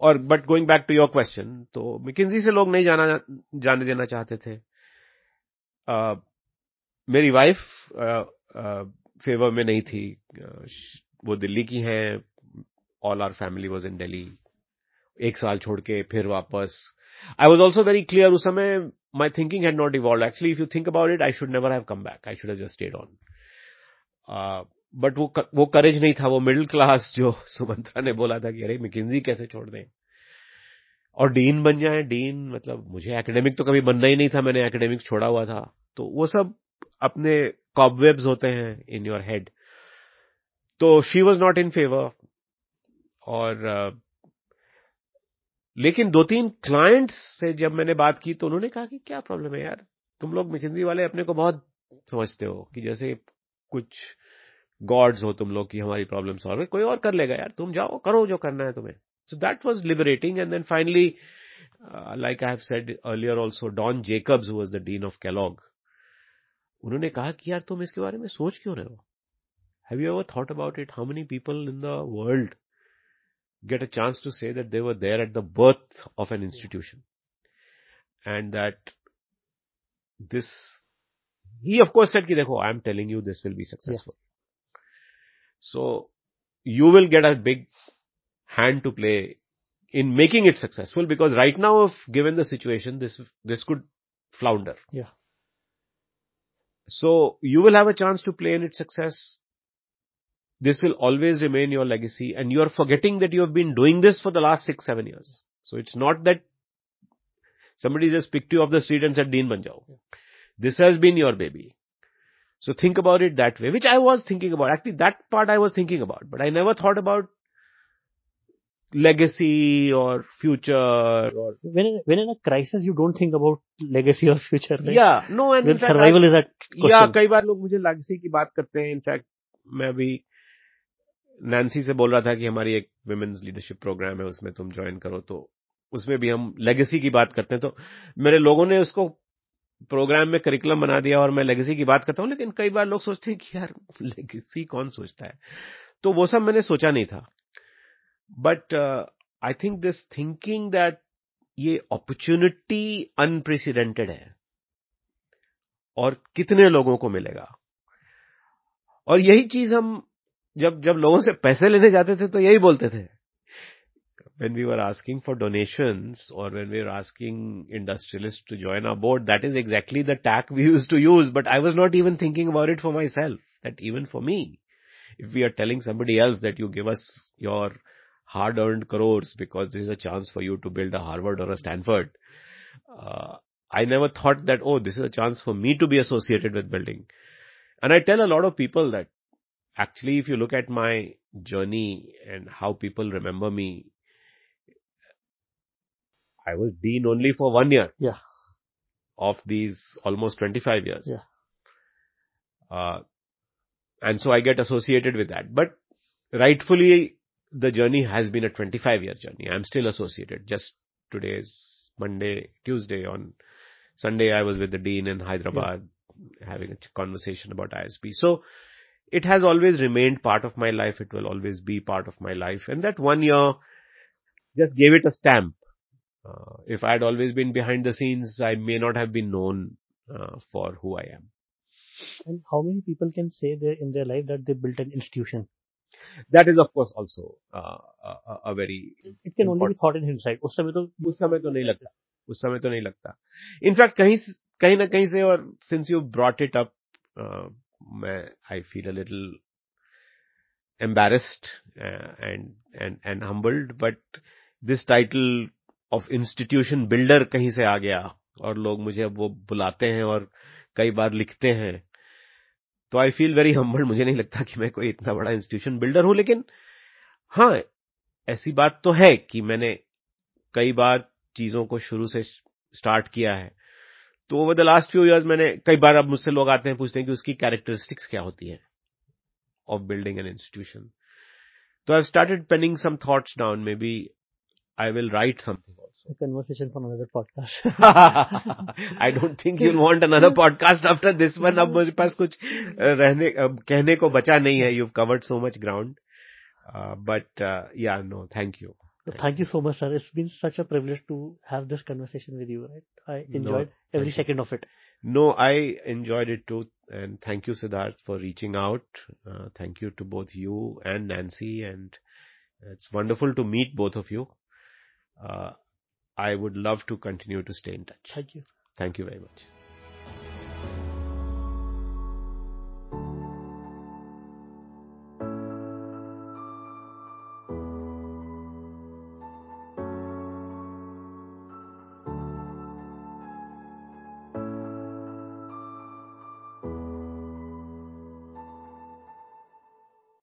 और but going back to your question तो मिकिन्जी से लोग नहीं जाना जाने देना चाहते थे। आ, मेरी वाइफ फेवर में नहीं थी। वो दिल्ली की हैं all our family was in Delhi एक साल छोड़ के फिर वापस। I was also very clear उस समय my thinking had not evolve actually if you think about it I should never have come back I should have just stayed on but वो वो करेज नहीं था. वो मिडिल क्लास [LAUGHS] जो सुमंत्रा ने बोला था कि, अरे मिकिन्जी कैसे छोड़ दें? और डीन बन जाए। डीन मतलब मुझे एकेडमिक तो कभी बनना ही नहीं था. मैंने एकेडमिक छोड़ा हुआ था। तो वो सब अपने कॉबवेब्स होते हैं इन योर हेड तो she was not in favour और लेकिन दो तीन क्लाइंट्स से जब मैंने बात की तो उन्होंने कहा कि क्या प्रॉब्लम है यार? तुम लोग मिकिन्जी वाले अपने को बहुत समझते हो कि जैसे कुछ गॉड्स हो तुम लोग की हमारी प्रॉब्लम सॉल्व है कोई और कर लेगा यार, तुम जाओ, करो जो करना है तुम्हें। So that was liberating and then finally like I have said earlier also Don Jacobs was the dean of Kellogg उन्होंने कहा कि यार तुम इसके बारे में सोच क्यों रहे हो? Have you ever thought about it how many people in the world get a chance to say that they were there at the birth of an institution. And that this he of course said ki dekho i am telling you this will be successful. Yeah. so you will get a big hand to play in making it successful because right now if given the situation this this could flounder. Yeah. So you will have a chance to play in its success this will always remain your legacy and you are forgetting that you have been doing this for the last six, seven years. So it's not that somebody just picked you off the street and said, Dean Banjao. This has been your baby. So think about it that way, which I was thinking about. Actually, that part I was thinking about, but I never thought about legacy or future or when when in a crisis you don't think about legacy or future right? yeah no and when survival I, is that question. yeah कई बार लोग मुझे legacy की बात करते हैं in fact मैं भी Nancy से बोल रहा था कि हमारी एक वुमेन्स लीडरशिप प्रोग्राम है, उसमें तुम ज्वाइन करो तो उसमें भी हम लेगेसी की बात करते हैं। तो मेरे लोगों ने उसको प्रोग्राम में करिकुलम बना दिया और मैं लेगेसी की बात करता हूँ, लेकिन कई बार लोग सोचते हैं कि यार लेगेसी कौन सोचता है? तो वो सब मैंने सोचा नहीं था। But I think this thinking that ये अपॉर्चुनिटी अनप्रेसिडेंटेड है। और कितने लोगों को मिलेगा? और यही चीज़ हम जब जब लोगों से पैसे लेने जाते थे तो यही बोलते थे when we were asking for donations or when we were asking industrialists to join our board, that is exactly the tack we used to use. But I was not even thinking about it for myself, that even for me, if we are telling somebody else that you give us your hard earned crores because this is a chance for you to build a Harvard or a Stanford, uh, I never thought that, oh, this is a chance for me to be associated with building. And I tell a lot of people that actually, if you look at my journey and how people remember me, I was dean only for one year. Yeah. Of these almost 25 years. Yeah. Uh, and so I get associated with that. But rightfully, the journey has been a 25 year journey. I'm still associated. Just today is Monday, Tuesday. On Sunday, I was with the dean in Hyderabad yeah. having a conversation about ISB. So it has always remained part of my life. It will always be part of my life. And that one year just gave it a stamp. Uh, if I had always been behind the scenes, I may not have been known uh, for who I am. And how many people can say that in their life that they built an institution? That is of course also uh, a, a, very. It can only be thought in hindsight. उस समय तो उस समय तो नहीं लगता उस समय तो नहीं लगता इनफैक्ट कहीं कहीं ना कहीं से और since you brought it up मैं I feel a embarrassed uh, and and and humbled but this title of institution builder कहीं से आ गया और लोग मुझे अब वो बुलाते हैं और कई बार लिखते हैं। तो आई फील वेरी हम्बल्ड मुझे नहीं लगता कि मैं कोई इतना बड़ा इंस्टीट्यूशन बिल्डर हूँ लेकिन हाँ ऐसी बात तो है कि मैंने कई बार चीज़ों को शुरू से स्टार्ट किया है। तो over the last few years मैंने कई बार अब मुझसे लोग आते हैं पूछते हैं कि उसकी कैरेक्टरिस्टिक्स क्या होती है ऑफ़ बिल्डिंग एन इंस्टीट्यूशन तो I started penning some thoughts down maybe will write something also. A conversation for another podcast. I don't think you'll want another podcast after this one. अब मुझे पास कुछ रहने कहने को बचा नहीं है. You've covered so much ground. Uh, but uh, yeah, no, thank you. Thank, thank you so much, sir. It's been such a privilege to have this conversation with you. Right? I enjoyed no, every second of it. No, I enjoyed it too. And thank you, Siddharth, for reaching out. Uh, thank you to both you and Nancy. And it's wonderful to meet both of you. Uh, I would love to continue to stay in touch. Thank you. Thank you very much.